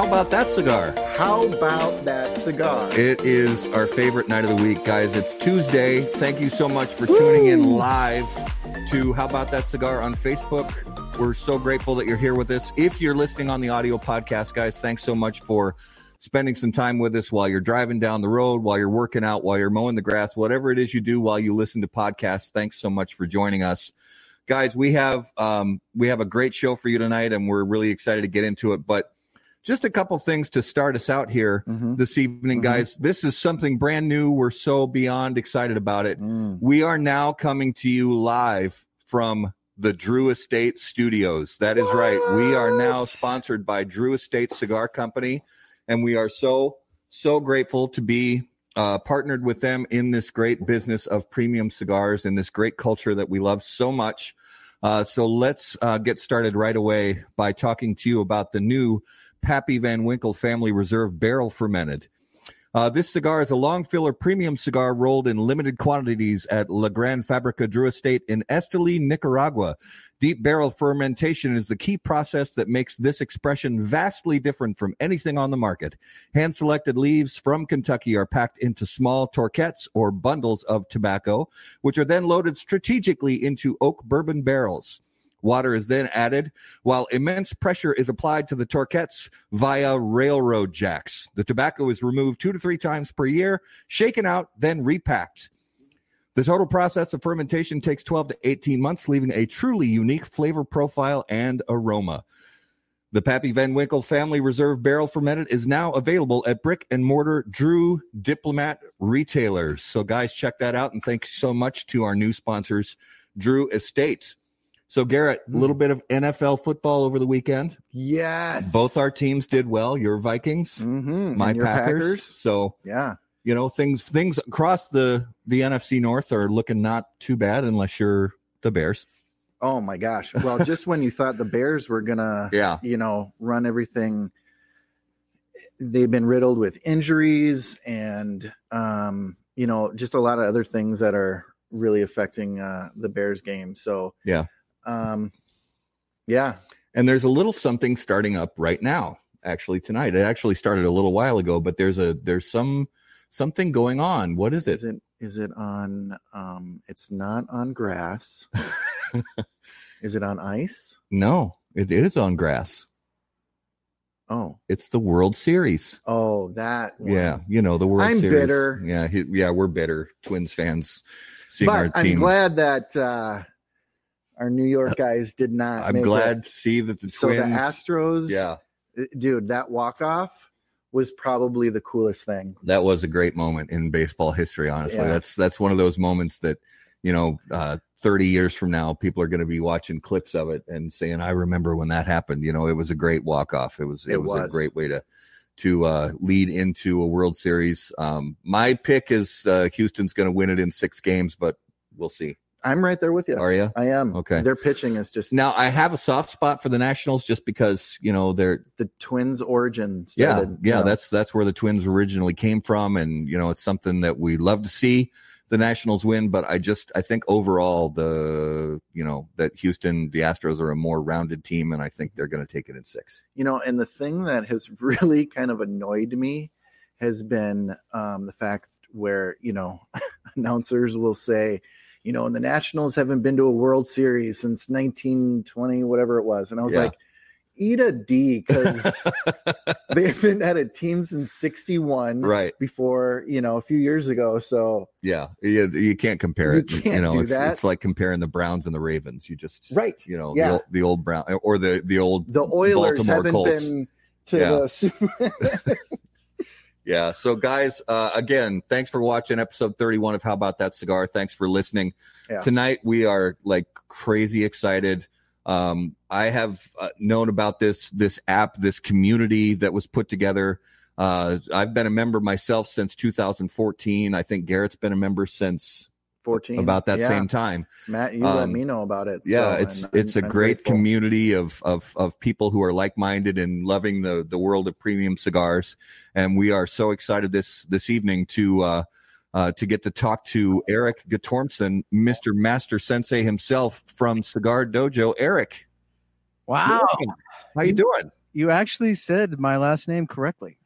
How about that cigar? How about that cigar? It is our favorite night of the week, guys. It's Tuesday. Thank you so much for tuning in live to How About That Cigar on Facebook. We're so grateful that you're here with us. If you're listening on the audio podcast, guys, thanks so much for spending some time with us while you're driving down the road, while you're working out, while you're mowing the grass, whatever it is you do while you listen to podcasts. Thanks so much for joining us. Guys, we have um, we have a great show for you tonight, and we're really excited to get into it. But just a couple things to start us out here Mhm. this evening, Mhm. guys. This is something brand new. We're so beyond excited about it. Mm. We are now coming to you live from the Drew Estate Studios. That is right. We are now sponsored by Drew Estate Cigar Company, and we are so so grateful to be uh, partnered with them in this great business of premium cigars and this great culture that we love so much. Uh, so let's uh, get started right away by talking to you about the new Pappy Van Winkle Family Reserve Barrel Fermented. Uh, this cigar is a long filler premium cigar rolled in limited quantities at La Gran Fabrica Drew Estate in Esteli, Nicaragua. Deep barrel fermentation is the key process that makes this expression vastly different from anything on the market. Hand selected leaves from Kentucky are packed into small torquettes or bundles of tobacco, which are then loaded strategically into oak bourbon barrels. Water is then added while immense pressure is applied to the torquettes via railroad jacks. The tobacco is removed two to three times per year, shaken out, then repacked. The total process of fermentation takes 12 to 18 months, leaving a truly unique flavor profile and aroma. The Pappy Van Winkle Family Reserve Barrel Fermented is now available at brick and mortar Drew Diplomat retailers. So, guys, check that out. And thanks so much to our new sponsors, Drew Estate. So, Garrett, a little bit of NFL football over the weekend. Yes. Both our teams did well. Your Vikings, Mhm. my your Packers. So, Yeah. you know, things things across the the NFC North are looking not too bad unless you're the Bears. Oh my gosh. Well, just when you thought the Bears were gonna, Yeah. you know, run everything, they've been riddled with injuries and, um, you know, just a lot of other things that are really affecting uh, the Bears game. So Yeah. Um, yeah, And there's a little something starting up right now, actually tonight. It actually started a little while ago, but there's a there's some something going on. What is it? is it is it on? Um, it's not on grass. is it on ice? No, it is on grass. Oh, It's the World Series. oh, that. One. Yeah, you know the World I'm Series. bitter. Yeah, he, yeah, we're bitter. Twins fans seeing our but I'm team. glad that uh, our New York guys did not. I'm glad It. to see that the So Twins. the Astros, yeah, dude, that walk off was probably the coolest thing. that was a great moment in baseball history. Honestly, Yeah. that's that's one of those moments that you know, uh, 30 years from now, people are going to be watching clips of it and saying, "I remember when that happened." You know, it was a great walk off. It was it, It was, a great way to to uh, lead into a World Series. Um, my pick is uh, Houston's going to win it in six games, but we'll see. I'm right there with you. Are you? I am. Okay. Their pitching is just Now I have a soft spot for the Nationals just because you know they're the Twins' origin. yeah Started, yeah you know. that's that's where the Twins originally came from, and you know it's something that we love to see the Nationals win. But I just I think overall the you know that Houston the Astros are a more rounded team, and I think they're going to take it in six. you know, and the thing that has really kind of annoyed me has been um, the fact where you know announcers will say, you know, and the Nationals haven't been to a World Series since 1920, whatever it was, and I was Yeah. like, eat a D because they haven't had a team since 61 Right? before you know a few years ago. So Yeah, you, you can't compare You it. you can't know, do it's, that. it's like comparing the Browns and the Ravens. You just right, you know Yeah. the, old, the old Brown or the the old the Oilers Baltimore haven't Colts. been to Yeah. the Super. Yeah. So, guys, uh, again, thanks for watching episode 31 of How About That Cigar. Thanks for listening. Yeah. Tonight, we are like crazy excited. Um, I have uh, known about this this app, this community that was put together. Uh, I've been a member myself since 2014. I think Garrett's been a member since 14 about that Yeah. same time. Matt, you let Um, me know about it. Yeah, so, it's and it's I'm- a I'm great grateful. community of of of people who are like minded and loving the the world of premium cigars, and we are so excited this this evening to uh, uh, to get to talk to Eric Guttormson, Mister Master Sensei himself from Cigar Dojo. Eric, Wow. how you doing? you actually said my last name correctly.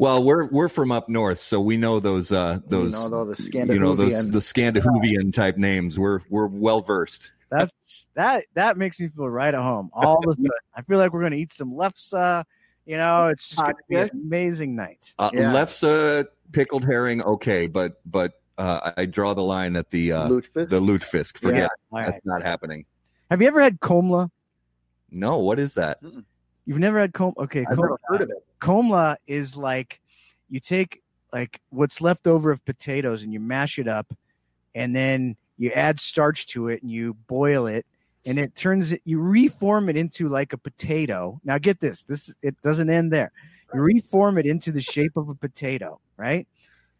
Well, we're we're from up north, so we know those uh You those know, all the you know those Scandinavian- the Scandinavian type names. We're we're well versed. That's that that makes me feel right at home. All of a sudden, I feel like we're gonna eat some lefse. You know, it's just gonna be an amazing night. Uh, Yeah. Lefse pickled herring, okay, but but uh, I draw the line at the uh, Lutefisk? the lutefisk. Forget All that's not happening. Have you ever had komla? No, what is that? You've never had kom? Okay, I've never heard of it. komla is like you take like what's left over of potatoes and you mash it up and then you add starch to it and you boil it and it turns it you reform it into like a potato now get this this it doesn't end there you reform it into the shape of a potato right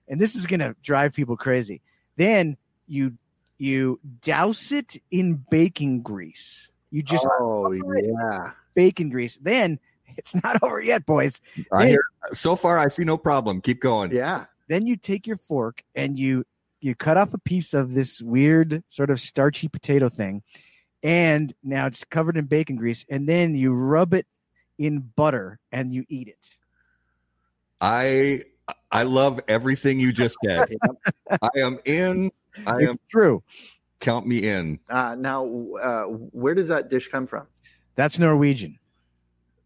and this is going to drive people crazy then you you douse it in baking grease you just oh yeah. Bacon grease then it's not over yet boys I Hey. hear, so far, I see no problem. Keep going. Yeah. then you take your fork and you you cut off a piece of this weird sort of starchy potato thing and now it's covered in bacon grease and then you rub it in butter and you eat it I I love everything you just said. I am in. I am. it's true Count me in. Uh, now, uh, where does that dish come from? That's norwegian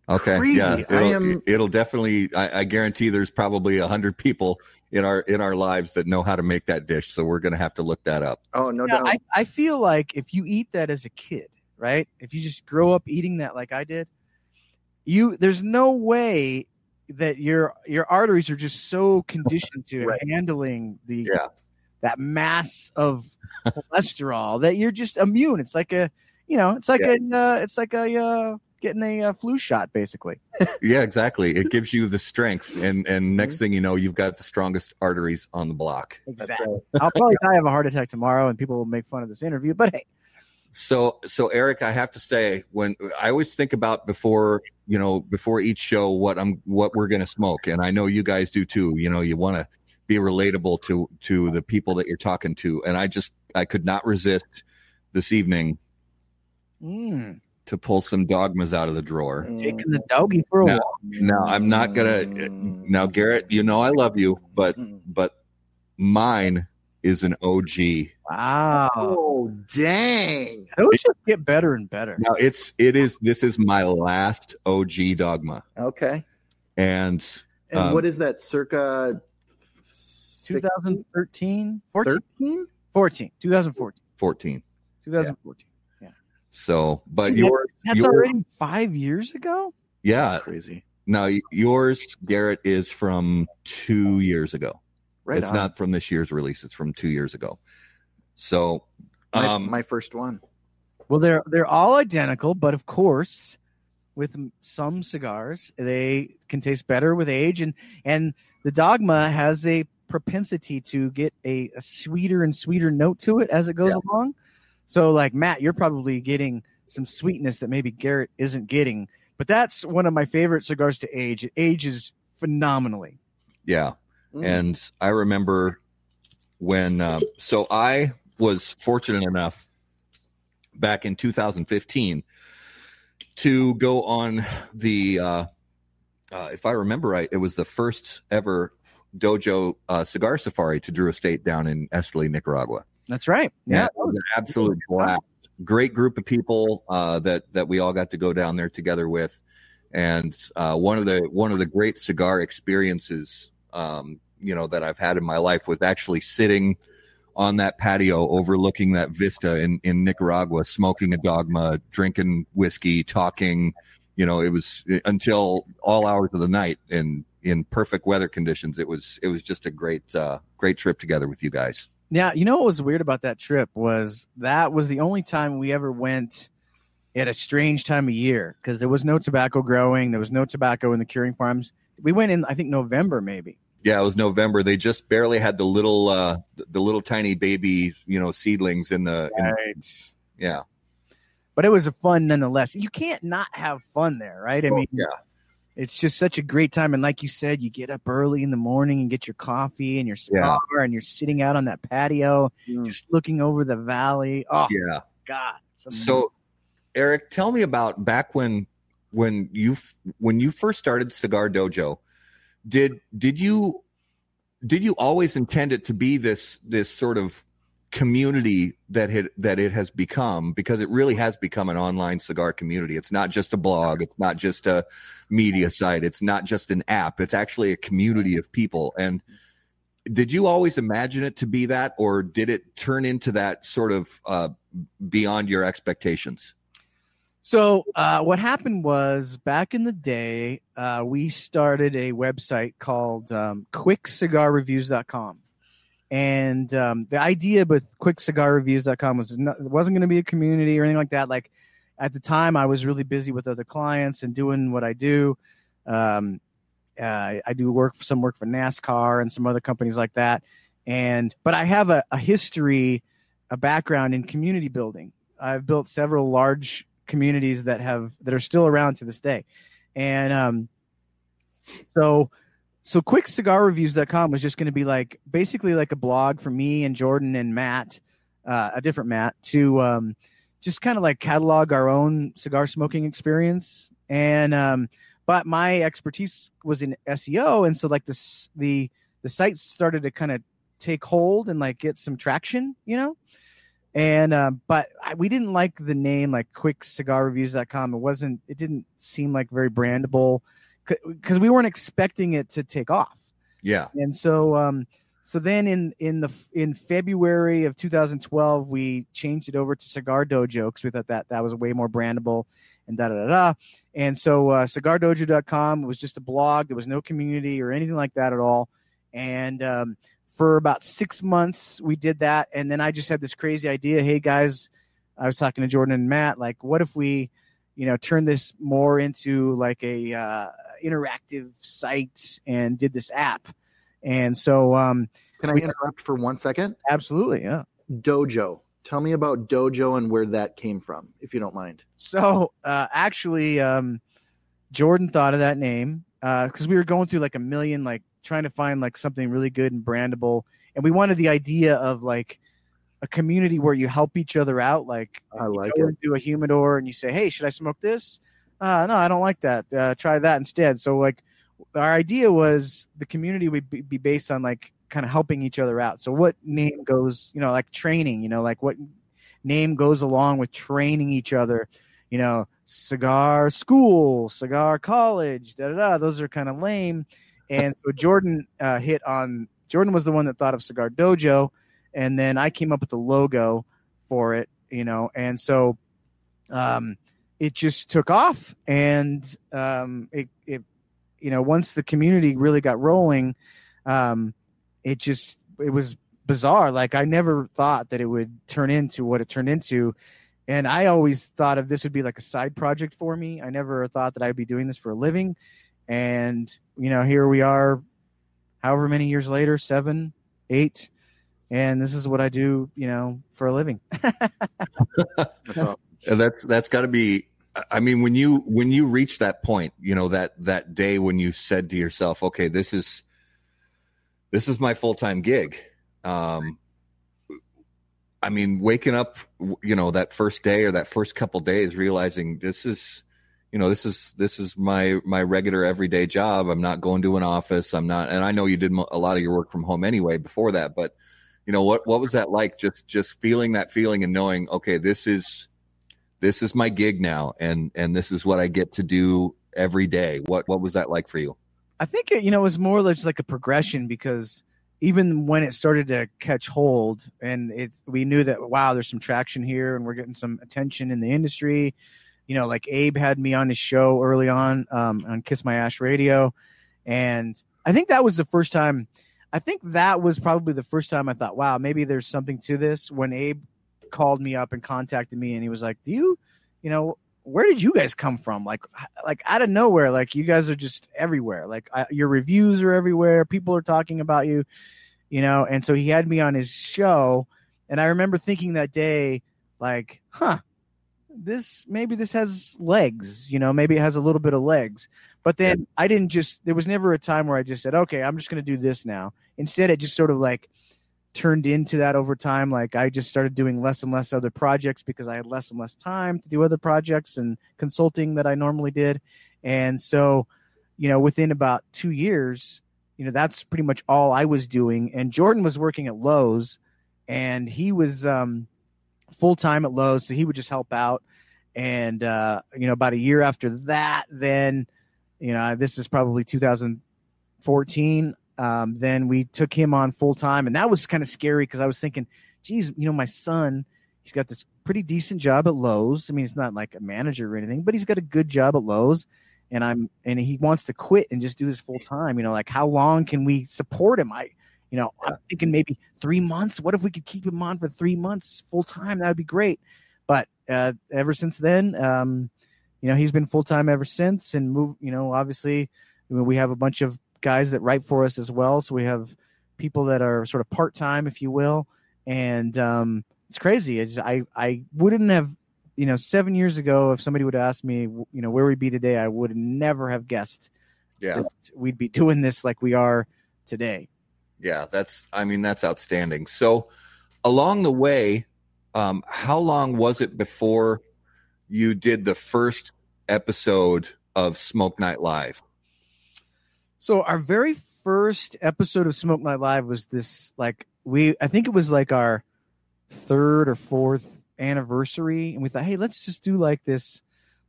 Okay. Crazy. Yeah. It'll, am- it'll definitely. I, I guarantee there's probably a hundred people in our in our lives that know how to make that dish. So we're gonna have to look that up. Oh no Now, doubt. I, I feel like if you eat that as a kid right if you just grow up eating that like i did you there's no way that your your arteries are just so conditioned to Right. handling the Yeah. that mass of cholesterol that you're just immune it's like a you know it's like a uh, it's like a uh, getting a uh, flu shot basically Yeah, exactly. It gives you the strength, and and Mm-hmm. next thing you know, you've got the strongest arteries on the block. Exactly i'll probably die of a heart attack tomorrow and people will make fun of this interview but hey So so Eric, I have to say, when I always think about before you know before each show what I'm what we're gonna smoke, and I know you guys do too. You know, you want to be relatable to to the people that you're talking to, and I just I could not resist this evening mm, to pull some dogmas out of the drawer. taking the doggy for a No. walk Now I'm not gonna. Now Garrett, you know I love you, but but mine is an OG. wow Oh dang! those just get better and better Now it's it is this is my last OG dogma, Okay. and And Um, what is that? Circa 2013 14 13? 14 2014 14. 2014 So, but Dude, yours, that's yours- already five years ago yeah. Crazy. Now yours, Garrett, is from two years ago. Right. it's on. not from this year's release. It's from two years ago. So, my, um, my first one. well they're they're all identical but of course with some cigars they can taste better with age and and the dogma has a propensity to get a, a sweeter and sweeter note to it as it goes Yeah. along so like matt you're probably getting some sweetness that maybe garrett isn't getting but that's one of my favorite cigars to age it ages phenomenally yeah. Mm. And I remember when, uh, so I was fortunate enough back in 2015 to go on the, uh, uh, if I remember right, it was the first ever dojo uh, cigar safari to Drew Estate down in Esteli, Nicaragua. That's right Yeah, it was an absolute blast. Great group of people uh, that that we all got to go down there together with, and uh, one of the one of the great cigar experiences, um, you know, that I've had in my life was actually sitting on that patio overlooking that vista in in Nicaragua, smoking a dogma, drinking whiskey, talking. You know, it was until all hours of the night and in perfect weather conditions. It was it was just a great uh, great trip together with you guys. Now, you know what was weird about that trip was that was the only time we ever went at a strange time of year because there was no tobacco growing, there was no tobacco in the curing farms. We went in, I think, November maybe. Yeah, it was November. They just barely had the little, uh, the little tiny baby, you know, seedlings in the. In, Right. yeah, But it was a fun nonetheless. You can't not have fun there, right? I Oh, mean, yeah, it's just such a great time. And like you said, you get up early in the morning and get your coffee and your cigar, and you're sitting out on that patio, Mm. just looking over the valley. Oh yeah. God! So, Eric, tell me about back when when you when you first started Cigar Dojo, did did you did you always intend it to be this this sort of community that it that it has become because it really has become an online cigar community. It's not just a blog, it's not just a media site, it's not just an app. It's actually a community of people. And did you always imagine it to be that, or did it turn into that sort of uh, beyond your expectations? So uh, what happened was back in the day, uh, we started a website called um, QuickCigarReviews.com and um, the idea with quickcigarreviews.com was not, it wasn't going to be a community or anything like that. Like at the time, I was really busy with other clients and doing what I do. Um, uh, I do work some work for NASCAR and some other companies like that. And but I have a, a history, a background in community building. I've built several large communities that have that are still around to this day, and um, so so quickcigarreviews.com was just going to be like basically like a blog for me and jordan and matt uh, a different matt to um, just kind of like catalog our own cigar smoking experience. And um, but my expertise was in seo and so like this the the site started to kind of take hold and like get some traction you know? And uh, but I, we didn't like the name like quickcigarreviews.com it wasn't it didn't seem like very brandable because we weren't expecting it to take off. Yeah. And so, um, so then in in the in February of 2012, we changed it over to Cigar Dojo because we thought that that was way more brandable and da da da da. And so, uh, CigarDojo.com was just a blog. There was no community or anything like that at all. And um, for about six months, we did that. And then I just had this crazy idea. Hey guys, I was talking to Jordan and Matt. Like, what if we, you know, turn this more into like a uh, interactive site and did this app. And so, um, can I interrupt for one second? Absolutely, yeah. Dojo. Tell me about Dojo and where that came from, if you don't mind. So, uh, actually, um, Jordan thought of that name because uh, we were going through like a million, like trying to find like something really good and brandable, and we wanted the idea of like a community where you help each other out. Like, I like it. into a humidor and you say, "Hey, should I smoke this?" Uh, no, I don't like that. Uh, try that instead. So like our idea was the community would be, be based on like kind of helping each other out. So what name goes, you know, like training, you know, like what name goes along with training each other, you know, cigar school, cigar college, da da da. Those are kind of lame. And so Jordan uh, hit on Jordan was the one that thought of Cigar Dojo, and then I came up with the logo for it, you know, and so um, it just took off and um, it, it you know once the community really got rolling um, it just it was bizarre. Like i never thought that it would turn into what it turned into. And i always thought of this would be like a side project for me. I never thought that i'd be doing this for a living. And you know here we are however many years later seven eight and this is what i do you know for a living. That's that's that's got to be I mean, when you when you reach that point, you know that that day when you said to yourself, "Okay, this is this is my full time gig." Um, I mean, waking up, you know, that first day or that first couple days, realizing this is, you know, this is this is my my regular everyday job. I'm not going to an office. I'm not, and I know you did a lot of your work from home anyway before that, but you know what what was that like? Just just feeling that feeling and knowing, okay, this is this is my gig now and and this is what I get to do every day. What what was that like for you? I think it, you know it was more just like a progression because even when it started to catch hold and it we knew that wow there's some traction here and we're getting some attention in the industry you know like abe had me on his show early on um, on kiss my ash radio and i think that was the first time i think that was probably the first time i thought wow maybe there's something to this when abe called me up and contacted me and he was like, "Do you, you know, where did you guys come from? Like, like out of nowhere, like you guys are just everywhere. Like I, your reviews are everywhere. People are talking about you, you know." And so he had me on his show, and I remember thinking that day, like, "Huh, this maybe this has legs. You know, maybe it has a little bit of legs." But then. I didn't just. There was never a time where I just said, "Okay, I'm just going to do this now." Instead, it just sort of like turned into that over time. Like I just started doing less and less other projects because I had less and less time to do other projects and consulting that I normally did. And so, you know, within about two years, you know, that's pretty much all I was doing. And Jordan was working at Lowe's and he was um, full time at Lowe's. So he would just help out. And, uh, you know, about a year after that, then, you know, this is probably 2014 um, then we took him on full time, and that was kind of scary because I was thinking, geez, you know, my son, he's got this pretty decent job at Lowe's. I mean, he's not like a manager or anything, but he's got a good job at Lowe's, and I'm and he wants to quit and just do this full time. You know, like how long can we support him? I, you know, I'm thinking maybe three months. What if we could keep him on for three months full time? That would be great. But uh, ever since then, um, you know, he's been full time ever since, and move. You know, obviously, we have a bunch of guys that write for us as well. So we have people that are sort of part time, if you will, and um, it's crazy. It's, I I wouldn't have, you know, seven years ago, if somebody would ask me, you know, where we'd be today, I would never have guessed. Yeah, we'd be doing this like we are today. Yeah, that's. I mean, that's outstanding. So, along the way, um, how long was it before you did the first episode of Smoke Night Live? So our very first episode of Smoke Night Live was this like we I think it was like our third or fourth anniversary, and we thought, hey, let's just do like this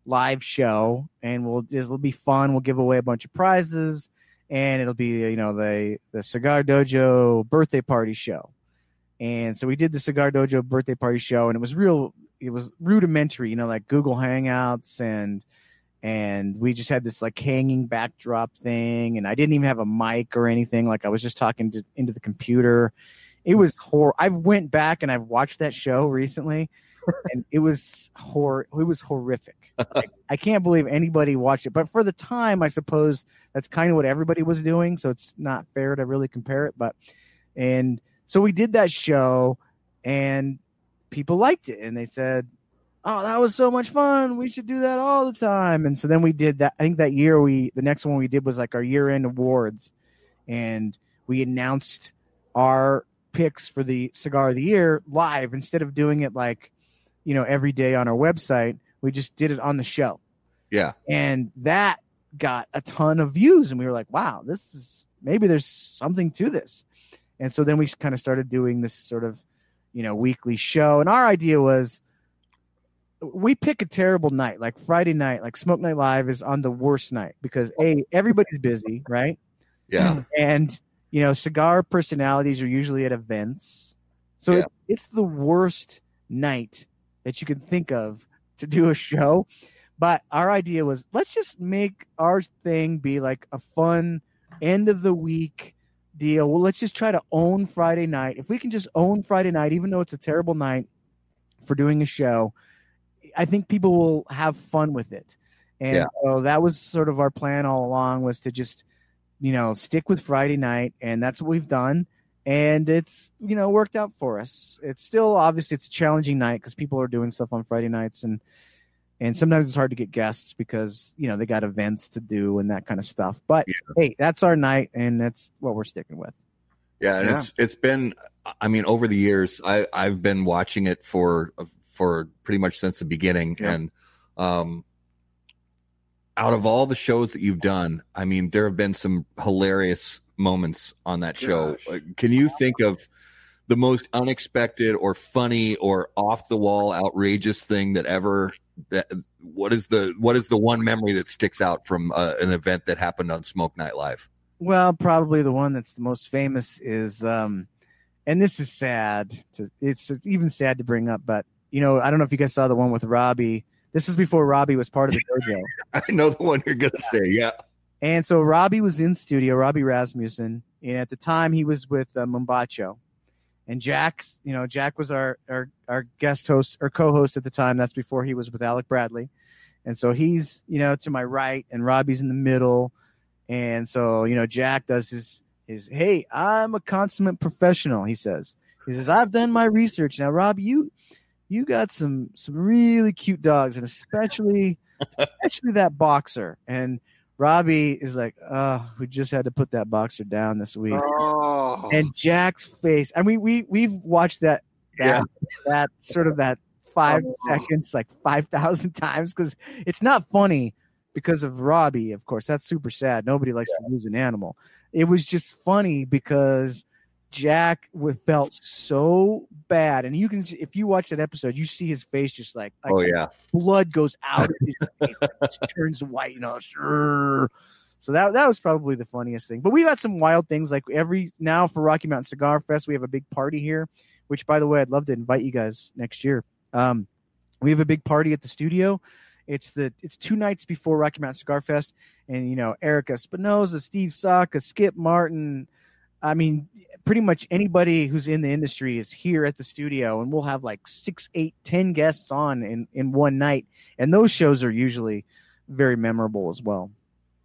live show, and we'll it'll be fun. We'll give away a bunch of prizes, and it'll be you know the the Cigar Dojo birthday party show. And so we did the Cigar Dojo birthday party show, and it was real. It was rudimentary, you know, like Google Hangouts and and we just had this like hanging backdrop thing and i didn't even have a mic or anything. Like i was just talking to, into the computer. It was horror i've went back and i've watched that show recently and it was hor it was horrific. Like, i can't believe anybody watched it but for the time i suppose that's kind of what everybody was doing so it's not fair to really compare it but and so we did that show and people liked it and they said oh, that was so much fun. We should do that all the time. And so then we did that. I think that year we, the next one we did was like our year end awards. And we announced our picks for the cigar of the year live instead of doing it like, you know, every day on our website. We just did it on the show. Yeah. And that got a ton of views. And we were like, wow, this is maybe there's something to this. And so then we kind of started doing this sort of, you know, weekly show. And our idea was, we pick a terrible night, like Friday night, like Smoke Night Live is on the worst night because a everybody's busy, right? Yeah, and you know, cigar personalities are usually at events, so Yeah. it, it's the worst night that you can think of to do a show. But our idea was let's just make our thing be like a fun end of the week deal. Well, let's just try to own Friday night. If we can just own Friday night, even though it's a terrible night for doing a show, I think people will have fun with it. And Yeah. so that was sort of our plan all along was to just, you know, stick with Friday night, and that's what we've done. And it's you know worked out for us. It's still obviously it's a challenging night because people are doing stuff on Friday nights and and sometimes it's hard to get guests because you know they got events to do and that kind of stuff. But Yeah. hey, that's our night, and that's what we're sticking with. yeah, and Yeah. it's it's been. I mean, over the years, I I've been watching it for for pretty much since the beginning, Yeah. and um, out of all the shows that you've done, I mean, there have been some hilarious moments on that show. Gosh. Can you think of the most unexpected or funny or off the wall outrageous thing that ever that what is the what is the one memory that sticks out from uh, an event that happened on Smoke Night Live? Well, probably the one that's the most famous is, um, and this is sad. To, it's even sad to bring up, but you know, I don't know if you guys saw the one with Robbie. This is before Robbie was part of the dojo, I know the one you're gonna say. Yeah, and so Robbie was in studio. Robbie Rasmussen, and at the time he was with uh, Mombacho, and Jack's. You know, Jack was our our our guest host or co-host at the time. That's before he was with Alec Bradley, and so he's you know to my right, and Robbie's in the middle. And so, you know, Jack does his his hey, I'm a consummate professional, he says. He says, I've done my research. Now, Rob, you you got some some really cute dogs, and especially especially that boxer. And Robbie is like, "Oh, we just had to put that boxer down this week." Oh, And Jack's face. I mean, we we've watched that that that sort of that five Oh. seconds like five thousand times because it's not funny because of Robbie. Of course, that's super sad. Nobody likes to lose an animal. It was just funny because Jack felt so bad, and you can if you watch that episode, you see his face just like, like Oh yeah. blood goes out of his face, turns white, you know. "Sure." So that that was probably the funniest thing. But we got some wild things like every now for Rocky Mountain Cigar Fest, we have a big party here, which by the way, I'd love to invite you guys next year. Um, we have a big party at the studio. It's the it's two nights before Rocky Mountain Cigar Fest, and you know Erik Espinosa, Steve Saka, Skip Martin. I mean, pretty much anybody who's in the industry is here at the studio, and we'll have like six, eight, ten guests on in in one night, and those shows are usually very memorable as well.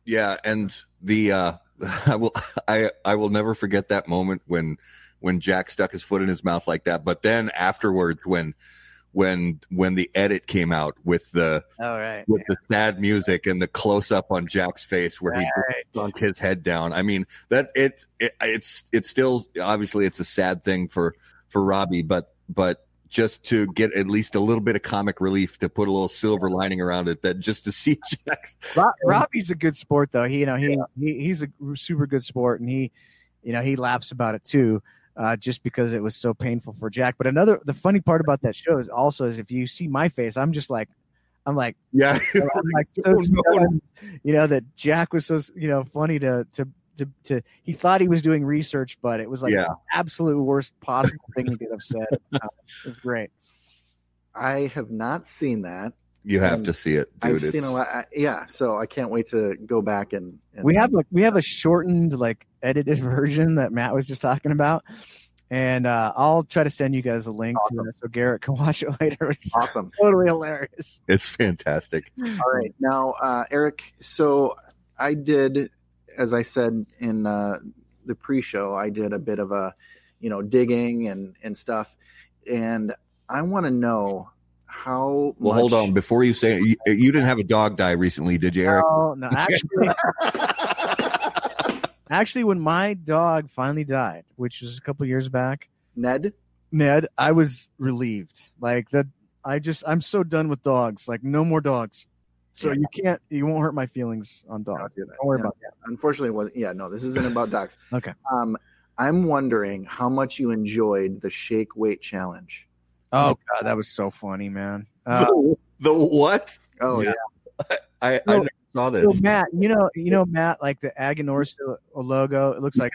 Yeah, and the uh I will I I will never forget that moment when when Jack stuck his foot in his mouth like that. But then afterwards when when when the edit came out with the All right. with the sad music and the close up on Jack's face where he sunk his head down. I mean that it, it it's it's still obviously it's a sad thing for for Robbie, but but just to get at least a little bit of comic relief to put a little silver lining around it that just to see Jack's Robbie's a good sport though. He, you know, he, he he's a super good sport, and he, you know, he laughs about it too, uh, just because it was so painful for Jack. But another, the funny part about that show is also is if you see my face, I'm just like, I'm like, yeah I'm like so, Oh, stunned, you know, that Jack was so, you know, funny to to. To, to, he thought he was doing research, but it was like Yeah. the absolute worst possible thing he could have said. Uh, it was great. I have not seen that. You have Um, to see it, dude. I've seen a lot. I- Yeah, so I can't wait to go back and. and we have like we have a shortened like edited version that Matt was just talking about, and uh, I'll try to send you guys a link to it so Garrett can watch it later. It's awesome. totally hilarious. It's fantastic. All right, now uh, Eric. So I did, as I said in uh, the pre-show, I did a bit of a, you know, digging and and stuff, and I want to know how. Well, hold on. Before you say you, you didn't have a dog die recently, did you, Eric? Oh no, actually, actually, when my dog finally died, which was a couple years back, Ned. Ned, I was relieved. Like that, I just I'm so done with dogs. Like no more dogs. So Yeah. you can't, you won't hurt my feelings on dogs. dude, Don't worry yeah. about that. Unfortunately, it wasn't. Yeah, no, this isn't about dogs. Okay. Um, I'm wondering how much you enjoyed the shake weight challenge. Oh god, that was so funny, man. Uh, the, the what? Oh yeah, Yeah. I, I never saw this. so Matt, you know, you know Matt, like the Aganorsa logo. It looks like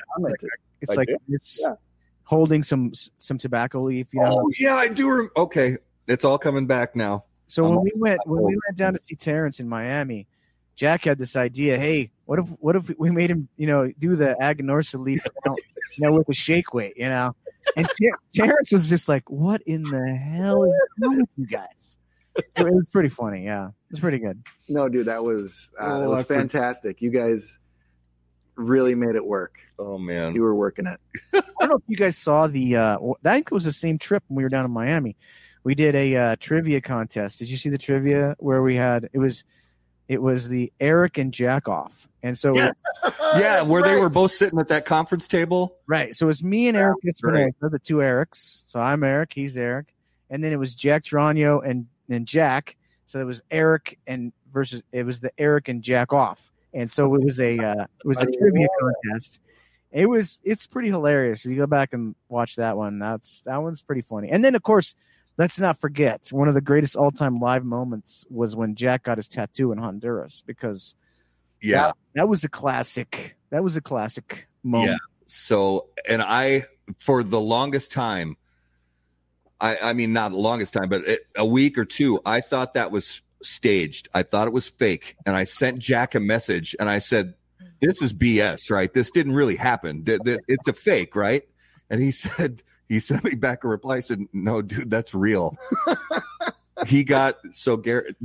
it's I like it's Yeah. holding some some tobacco leaf. You know. Oh yeah, I do. Rem- okay, it's all coming back now. so when I'm we went when we went down to see Terrence in Miami, Jack had this idea. Hey, what if what if we made him, you know, do the Aganorsa leaf, you know, with a shake weight, you know? And Ter- Terrence was just like, "What in the hell is wrong with you guys?" It was pretty funny. Yeah, it was pretty good. no, dude, that was uh, that Oh, was fantastic. You guys really made it work. Oh man, You were working it. I don't know if you guys saw the. Uh, I think it was the same trip when we were down in Miami. We did a uh, trivia contest. Did you see the trivia where we had it was, it was the Eric and Jack off, and so Yeah. yeah, where they were both sitting at that conference table. right. So it was me and Eric great. Espinosa, the two Erics. So I'm Eric, he's Eric, and then it was Jack Geronio and and Jack. So it was Eric and versus it was the Eric and Jack off, and so it was a uh, it was a trivia contest. It was it's pretty hilarious. If you go back and watch that one, that's that one's pretty funny. And then of course, let's not forget one of the greatest all time live moments was when Jack got his tattoo in Honduras because Yeah. that was a classic. That was a classic moment. Yeah. So, and I, for the longest time, I, I mean, not the longest time, but it, a week or two, I thought that was staged. I thought it was fake. And I sent Jack a message and I said, this is BS, right? This didn't really happen. It's a fake, right? And he said, he sent me back a reply. I said, no, dude, that's real. he got, so Garrett,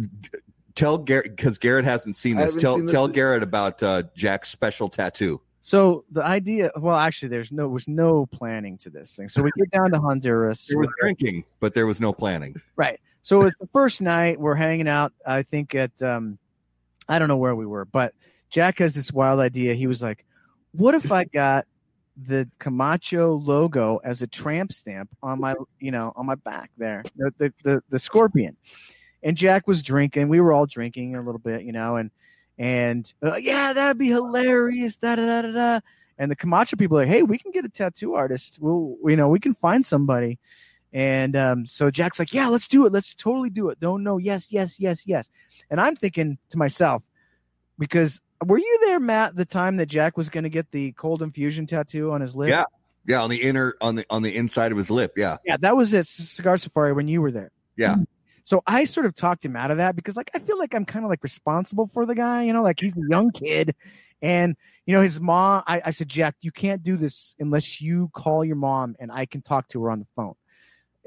tell Garrett, because Garrett hasn't seen this. Tell, seen this. tell Garrett about uh, Jack's special tattoo. So the idea, well, actually, there's no was no planning to this thing. So we get down to Honduras. There was drinking, but there was no planning. Right. So it's the first night we're hanging out. I think at um, I don't know where we were, but Jack has this wild idea. He was like, "What if I got the Camacho logo as a tramp stamp on my, you know, on my back there, the the the, the scorpion?" And Jack was drinking. We were all drinking a little bit, you know, and and uh, yeah, that'd be hilarious. Da da da da da. And the Camacho people are like, hey, we can get a tattoo artist. We'll, you know, we can find somebody. And um, so Jack's like, yeah, let's do it. Let's totally do it. Don't know. Yes, yes, yes, yes. And I'm thinking to myself, because were you there, Matt, the time that Jack was going to get the cold infusion tattoo on his lip? Yeah. Yeah, on the inner, on the on the inside of his lip. Yeah. Yeah, that was at Cigar Safari when you were there. Yeah. So I sort of talked him out of that because, like, I feel like I'm kind of like responsible for the guy. You know, like he's a young kid, and you know his mom. I, I said, Jack, you can't do this unless you call your mom and I can talk to her on the phone.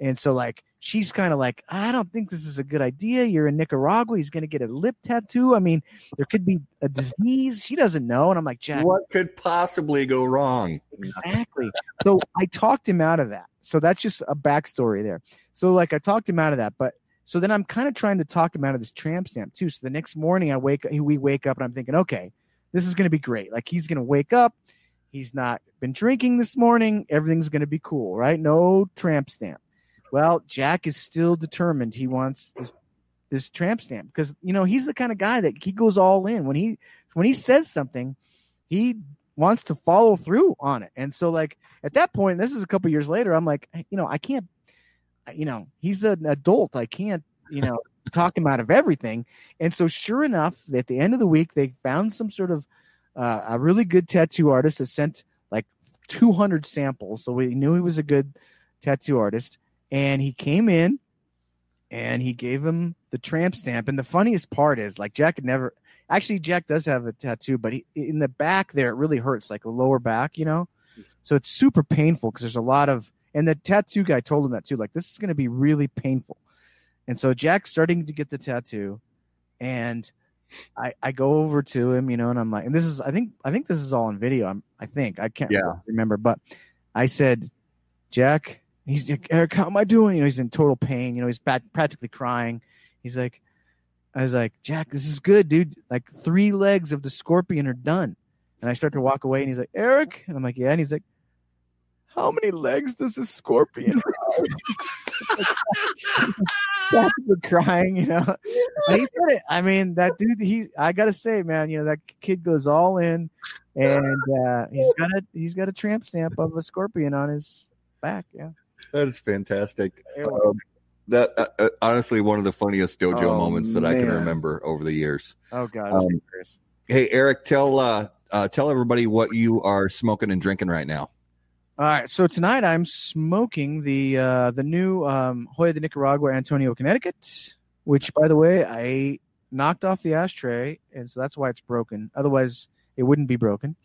And so, like, she's kind of like, I don't think this is a good idea. You're in Nicaragua. He's going to get a lip tattoo. I mean, there could be a disease. She doesn't know. And I'm like, Jack, What could possibly go wrong? Exactly. so I talked him out of that. So that's just a backstory there. So like I talked him out of that, but so then I'm kind of trying to talk him out of this tramp stamp too. So the next morning I wake we wake up and I'm thinking, okay, this is going to be great. Like he's going to wake up, he's not been drinking this morning, everything's going to be cool, right? No tramp stamp. Well, Jack is still determined he wants this this tramp stamp because you know he's the kind of guy that he goes all in when he when he says something, he wants to follow through on it. And so like at that point, this is a couple years later, I'm like, you know, I can't you know, he's an adult. I can't, you know, talk him out of everything. And so, sure enough, at the end of the week, they found some sort of uh, a really good tattoo artist that sent like 200 samples. So we knew he was a good tattoo artist. And he came in and he gave him the tramp stamp. And the funniest part is, like, Jack had never actually, Jack does have a tattoo, but he, in the back there, it really hurts, like the lower back, you know? So it's super painful because there's a lot of and the tattoo guy told him that too. Like, this is going to be really painful. And so Jack's starting to get the tattoo, and I I go over to him, you know, and I'm like, and this is I think I think this is all on video. I'm I think I can't Yeah. remember, but I said, Jack, he's like, Eric, how am I doing? You know, he's in total pain. You know, he's bat- practically crying. He's like, I was like, Jack, this is good, dude. Like three legs of the scorpion are done. And I start to walk away, and he's like, Eric, and I'm like, yeah, and he's like, how many legs does a scorpion have? Practically crying, you know. I mean, that dude, he I gotta say, man, you know, that kid goes all in and uh he's got a he's got a tramp stamp of a scorpion on his back. Yeah. That is fantastic. Um, that uh, uh, honestly one of the funniest dojo Oh, moments that I can remember over the years. Oh god, Um. Hey Eric, tell uh, uh tell everybody what you are smoking and drinking right now. All right, so tonight I'm smoking the uh, the new um, Joya de Nicaragua Antaño Connecticut, which by the way I knocked off the ashtray, and so that's why it's broken. Otherwise, it wouldn't be broken.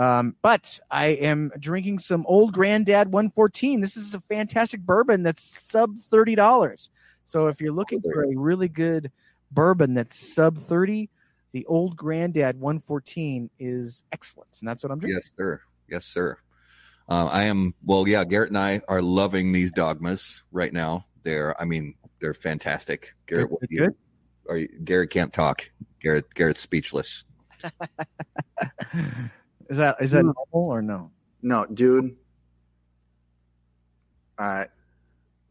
Um, but I am drinking some Old Granddad 114. This is a fantastic bourbon that's sub thirty dollars. So if you're looking for a really good bourbon that's sub thirty, the Old Granddad 114 is excellent, and that's what I'm drinking. Yes, sir. Yes, sir. Uh, I am. Well, yeah. Garrett and I are loving these dogmas right now. They're. I mean, they're fantastic. Garrett, what Good, you, good. Are you, Garrett can't talk. Garrett. Garrett's speechless. is that is that Hmm. normal or no? No, dude. Uh,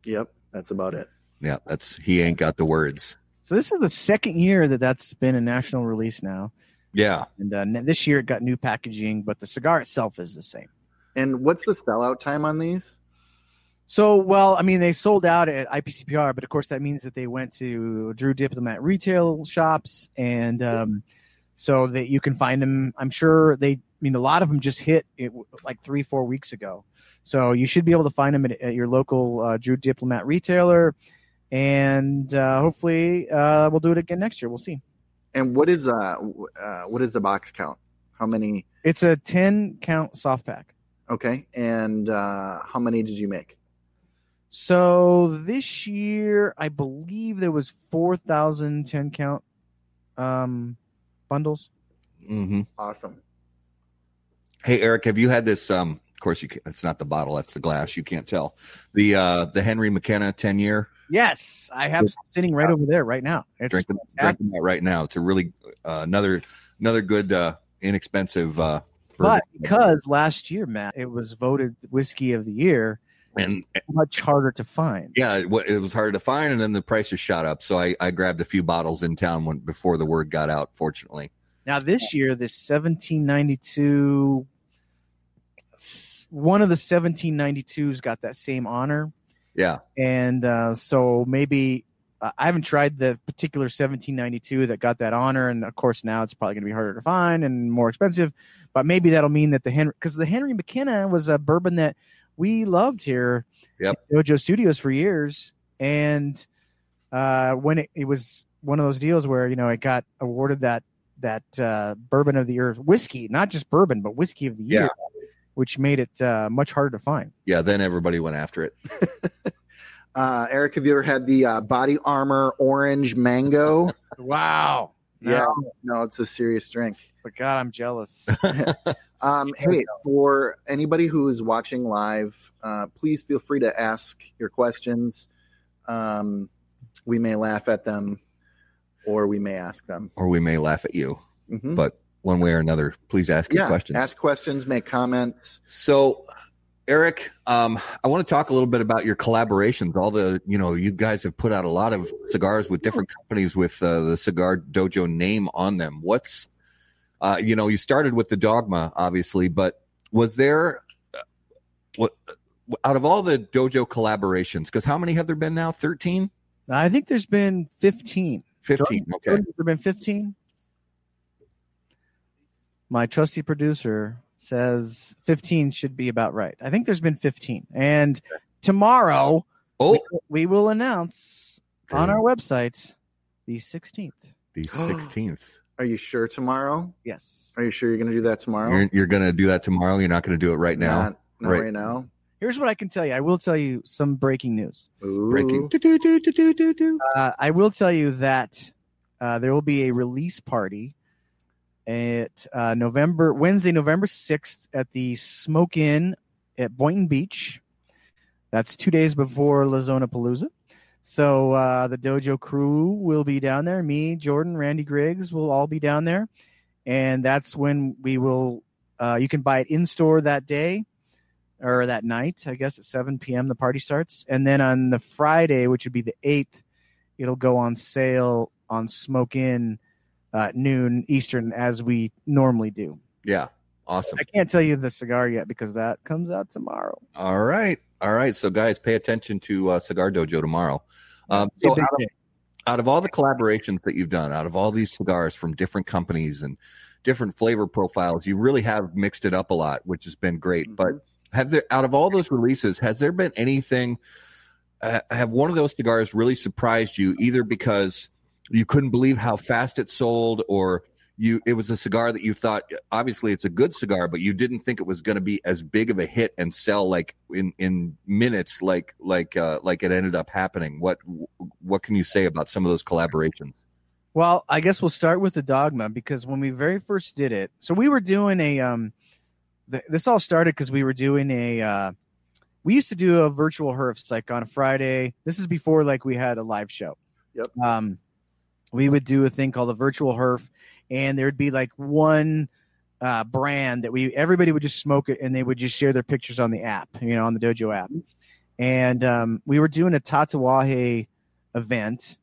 yep, that's about it. Yeah, that's. He ain't got the words. So this is the second year that that's been a national release now, Yeah. and uh, this year it got new packaging, but the cigar itself is the same. And what's the sellout time on these? So, well, I mean, they sold out at IPCPR, but of course that means that they went to Drew Diplomat retail shops, and um, so that you can find them. I'm sure they. I mean, a lot of them just hit it like three, four weeks ago. So you should be able to find them at, at your local uh, Drew Diplomat retailer, and uh, hopefully uh, we'll do it again next year. We'll see. And what is uh, uh what is the box count? How many? It's a 10 count soft pack. Okay, and uh, how many did you make? So this year, I believe there was 4,000 10 count um, bundles. hmm Awesome. Hey, Eric, have you had this? Um, of course, you. Can, it's not the bottle; that's the glass. You can't tell. The uh, the Henry McKenna ten year. Yes, I have some sitting right over there right now. It's Drinking, drinking that right now. It's a really uh, another another good, uh, inexpensive. Uh, But because last year, Matt, it was voted whiskey of the year, and much harder to find. yeah, it, it was hard to find, and then the prices shot up. So I, I grabbed a few bottles in town when before the word got out. Fortunately, Now this year, this 1792, one of the 1792s got that same honor, yeah, and uh, so maybe uh, I haven't tried the particular 1792 that got that honor, and of course now it's probably going to be harder to find and more expensive. But maybe that'll mean that the Henry, because the Henry McKenna was a bourbon that we loved here Yep. at Dojo Studios for years, and uh, when it, it was one of those deals where you know it got awarded that that uh, bourbon of the year whiskey, not just bourbon, but whiskey of the year, Yeah. which made it uh, much harder to find. yeah. Then everybody went after it. Uh, Eric, have you ever had the uh, body armor orange mango? Wow. yeah, no, it's a serious drink. But God, I'm jealous. Um, hey, for anybody who is watching live, uh, please feel free to ask your questions. Um, we may laugh at them, or we may ask them. or we may laugh at you. Mhm. But one way or another, please ask your questions. ask questions, make comments. So, Eric, um, I want to talk a little bit about your collaborations. All the, you know, you guys have put out a lot of cigars with different companies with uh, the Cigar Dojo name on them. What's, uh, you know, you started with the Dogma, obviously, but was there, uh, what, out of all the dojo collaborations, because how many have there been now? 13? I think there's been 15. 15. Okay. Has there been 15? My trusty producer says 15 should be about right. I think there's been 15. And tomorrow Oh, we will announce on our website the 16th. the 16th. Are you sure tomorrow? Yes. Are you sure you're going to do that tomorrow? You're, you're going to do that tomorrow. You're not going to do it right now. Not, not Right. right. now. Here's what I can tell you. I will tell you some breaking news. Ooh. Breaking. Do-do-do-do-do-do. Uh, I will tell you that uh, there will be a release party at uh, November Wednesday, November sixth, at the Smoke Inn at Boynton Beach. That's two days before La Zona Palooza. So uh, the dojo crew will be down there. Me, Jordan, Randy Griggs will all be down there, and that's when we will. Uh, you can buy it in store that day or that night. I guess at seven p.m. the party starts, and then on the Friday, which would be the eighth, it'll go on sale on Smoke Inn uh, noon Eastern as we normally do. Yeah. Awesome. I can't tell you the cigar yet because that comes out tomorrow. All right. All right. So, guys, pay attention to uh, Cigar Dojo tomorrow. Um, so, out of, out of all the collaborations that you've done, out of all these cigars from different companies and different flavor profiles, you really have mixed it up a lot, which has been great. But have there, out of all those releases, has there been anything? Uh, have one of those cigars really surprised you, either because you couldn't believe how fast it sold, or you it was a cigar that you thought obviously it's a good cigar, but you didn't think it was going to be as big of a hit and sell like in in minutes, like like uh, like it ended up happening. What what can you say about some of those collaborations? Well, I guess we'll start with the dogma because when we very first did it, so we were doing a um, th- this all started because we were doing a uh, we used to do a virtual herfs like on a Friday. This is before like we had a live show. Yep. Um, we would do a thing called a virtual herf, and there'd be like one uh, brand that we everybody would just smoke it, and they would just share their pictures on the app, you know, on the Dojo app. And um, we were doing a Tatuaje event,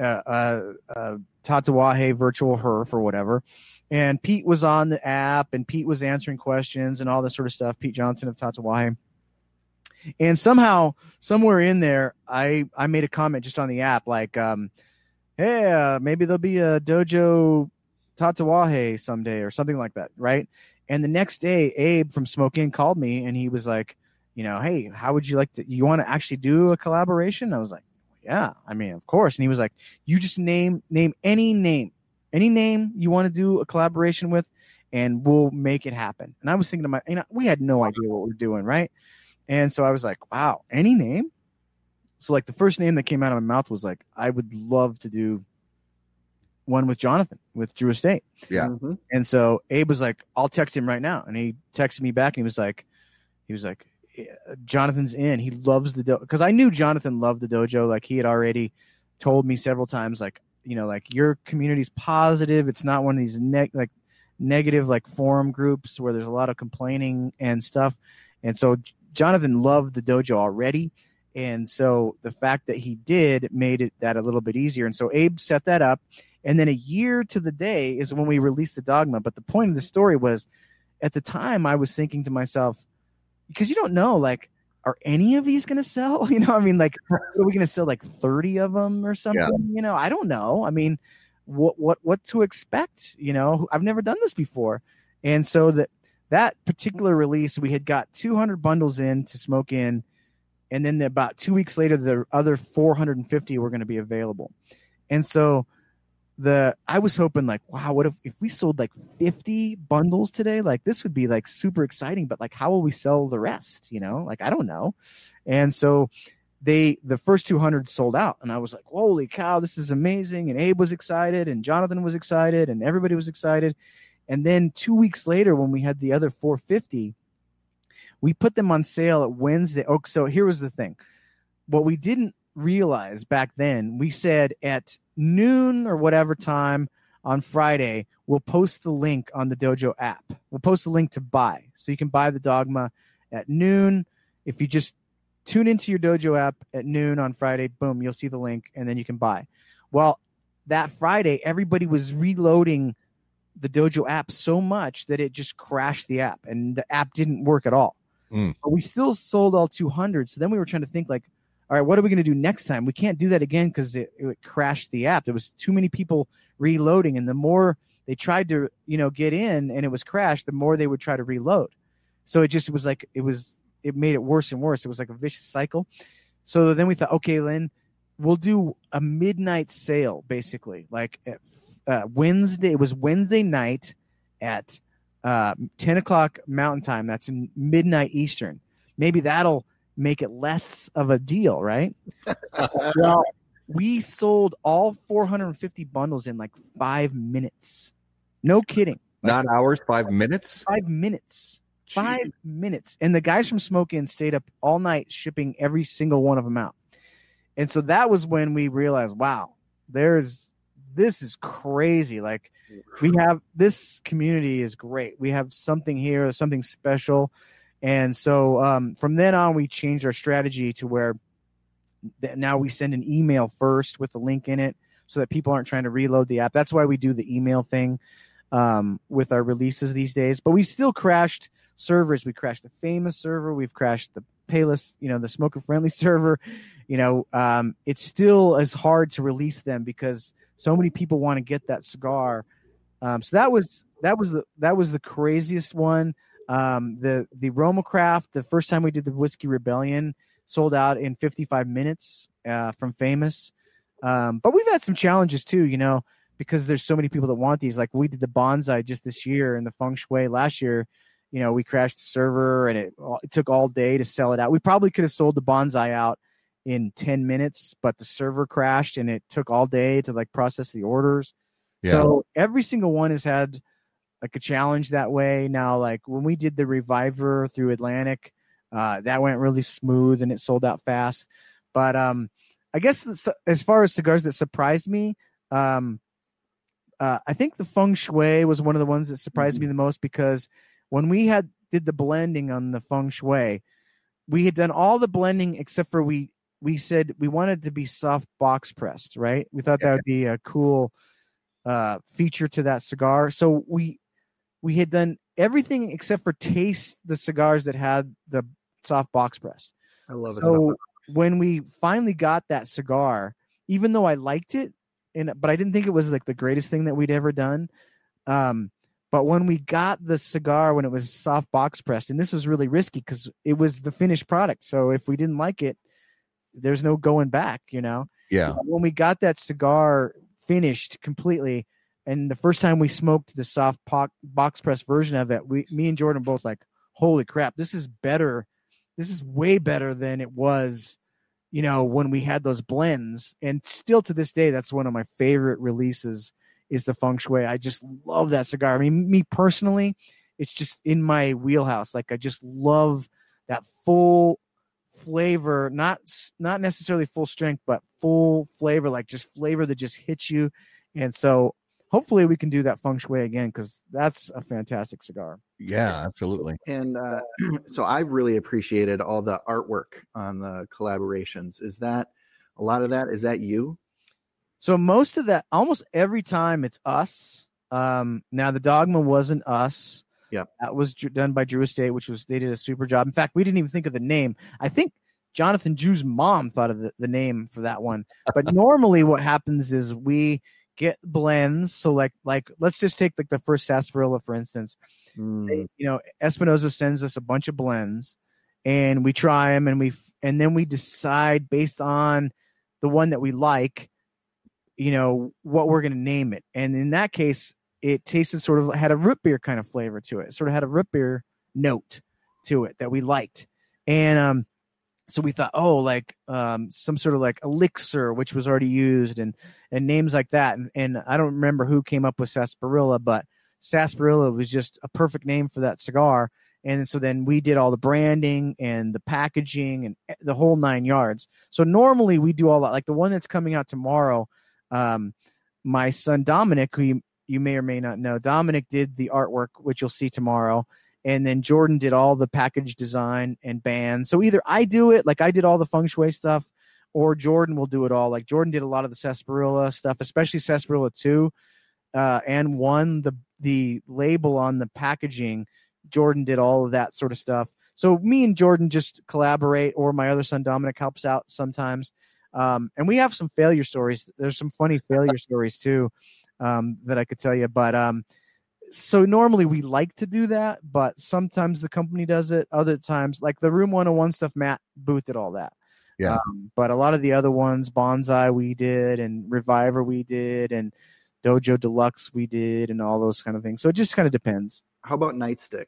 uh, uh, uh, Tatuaje virtual herf or whatever. And Pete was on the app, and Pete was answering questions and all this sort of stuff. Pete Johnson of Tatuaje. And somehow, somewhere in there, I I made a comment just on the app, like, um, "Hey, uh, maybe there'll be a dojo Tatuaje someday or something like that, right?" And the next day, Abe from Smoke Inn called me, and he was like, "You know, hey, how would you like to? You want to actually do a collaboration?" I was like, "Yeah, I mean, of course." And he was like, "You just name name any name, any name you want to do a collaboration with, and we'll make it happen." And I was thinking to my, you know, we had no idea what we we're doing, right? And so I was like, wow, any name? So like the first name that came out of my mouth was like, I would love to do one with Jonathan with Drew Estate. Yeah. Mhm. And so Abe was like, I'll text him right now. And he texted me back and he was like, he was like, "Yeah, Jonathan's in. He loves the dojo. Cause I knew Jonathan loved the dojo. Like he had already told me several times, like, you know like your community's positive it's not one of these neg- like negative like forum groups where there's a lot of complaining and stuff and so jonathan loved the dojo already and so the fact that he did made it that a little bit easier and so abe set that up and then a year to the day is when we released the dogma but the point of the story was at the time i was thinking to myself because you don't know like are any of these going to sell? You know, I mean, like, are we going to sell like 30 of them or something? Yeah. You know, I don't know. I mean, what, what, what to expect? You know, I've never done this before. And so that, that particular release, we had got 200 bundles in to Smoke Inn. And then about two weeks later, the other 450 were going to be available. And so the I was hoping like, wow, what if if we sold like 50 bundles today? Like this would be like super exciting, but like how will we sell the rest? You know, like I don't know. And so they the first 200 sold out and i was like holy cow this is amazing and abe was excited and jonathan was excited and everybody was excited and then two weeks later when we had the other 450 we put them on sale at wednesday oh so here was the thing what we didn't realize back then we said at noon or whatever time on Friday, we'll post the link on the Dojo app. We'll post the link to buy. So you can buy the Dogma at noon. If you just tune into your Dojo app at noon on Friday, boom, you'll see the link and then you can buy. Well, that Friday, everybody was reloading the Dojo app so much that it just crashed the app and the app didn't work at all. Mm. But we still sold all 200. So then we were trying to think like, all right, what are we going to do next time? We can't do that again because it, it crashed the app. There was too many people reloading, and the more they tried to, you know, get in and it was crashed, the more they would try to reload. So it just was like it was it made it worse and worse. It was like a vicious cycle. So then we thought, okay, Lynn, we'll do a midnight sale, basically, like uh, Wednesday. It was Wednesday night at uh, ten o'clock Mountain Time. That's midnight Eastern. Maybe that'll make it less of a deal, right? well, we sold all 450 bundles in like five minutes. No kidding. Not hours, five minutes? Five minutes. Five minutes. And the guys from Smoke Inn stayed up all night shipping every single one of them out. And so that was when we realized, wow, there's this is crazy. Like we have this community is great. We have something here, something special. And so um, from then on, we changed our strategy to where now we send an email first with the link in it so that people aren't trying to reload the app. That's why we do the email thing um, with our releases these days. But we still crashed servers. We crashed the famous server. We've crashed the Payless, you know, the smoker friendly server. You know, um, it's still as hard to release them because so many people want to get that cigar. Um, so that was that was the that was the craziest one. Um, the the Roma Craft, the first time we did the Whiskey Rebellion, sold out in 55 minutes uh, from Famous. Um, but we've had some challenges too, you know, because there's so many people that want these. Like we did the bonsai just this year and the feng shui last year. You know, we crashed the server and it, it took all day to sell it out. We probably could have sold the bonsai out in 10 minutes, but the server crashed and it took all day to like process the orders. Yeah. So every single one has had like a challenge that way. Now, like when we did the Reviver through Atlantic, uh, that went really smooth and it sold out fast. But um, I guess the, as far as cigars that surprised me, um, uh, I think the Feng Shui was one of the ones that surprised mm-hmm. me the most because when we had did the blending on the Feng Shui, we had done all the blending except for we we said we wanted to be soft box pressed, right? We thought that would be a cool uh, feature to that cigar. So we we had done everything except for taste the cigars that had the soft box press. I love it. So when we finally got that cigar, even though I liked it, and but I didn't think it was like the greatest thing that we'd ever done. Um, but when we got the cigar when it was soft box pressed, and this was really risky because it was the finished product. So if we didn't like it, there's no going back, you know. Yeah. When we got that cigar finished completely, and the first time we smoked the soft box press version of it, we, me and Jordan both like, holy crap, this is better. This is way better than it was, you know, when we had those blends. And still to this day, that's one of my favorite releases is the Feng Shui. I just love that cigar. I mean, me personally, it's just in my wheelhouse. Like I just love that full flavor, not not necessarily full strength, but full flavor, like just flavor that just hits you. And so hopefully we can do that feng shui again because that's a fantastic cigar. Yeah, absolutely. And uh, so I've really appreciated all the artwork on the collaborations. Is that a lot of that? Is that you? So most of that, almost every time, it's us. Um, now the dogma wasn't us. Yeah, that was done by Drew Estate, which was they did a super job. In fact, we didn't even think of the name. I think Jonathan Drew's mom thought of the, the name for that one. But normally, what happens is we get blends. So like like let's just take like the first sarsaparilla for instance. Mm. They, you know, Espinosa sends us a bunch of blends, and we try them, and we and then we decide based on the one that we like, you know, what we're going to name it. And in that case, it tasted sort of had a root beer kind of flavor to it. it sort of had a root beer note to it that we liked. And um, so we thought, oh, like um, some sort of like elixir, which was already used, and and names like that. And, and I don't remember who came up with sarsaparilla, but sarsaparilla was just a perfect name for that cigar. And so then we did all the branding and the packaging and the whole nine yards. So normally we do all that. Like the one that's coming out tomorrow, um, my son Dominic, who you, you may or may not know, Dominic did the artwork, which you'll see tomorrow and then Jordan did all the package design and bands. So either I do it, like I did all the feng shui stuff, or Jordan will do it all. Like Jordan did a lot of the sarsaparilla stuff, especially sarsaparilla two, uh, and one the the label on the packaging. Jordan did all of that sort of stuff. So me and Jordan just collaborate, or my other son Dominic helps out sometimes. Um, and we have some failure stories. There's some funny failure stories too um, that I could tell you, but um, so normally we like to do that, but sometimes the company does it. Other times, like the Room 101 stuff, Matt Booth did all that. Yeah. Um, but a lot of the other ones, Bonsai we did, and Reviver we did, and Dojo Deluxe we did, and all those kind of things. So it just kind of depends. How about Nightstick?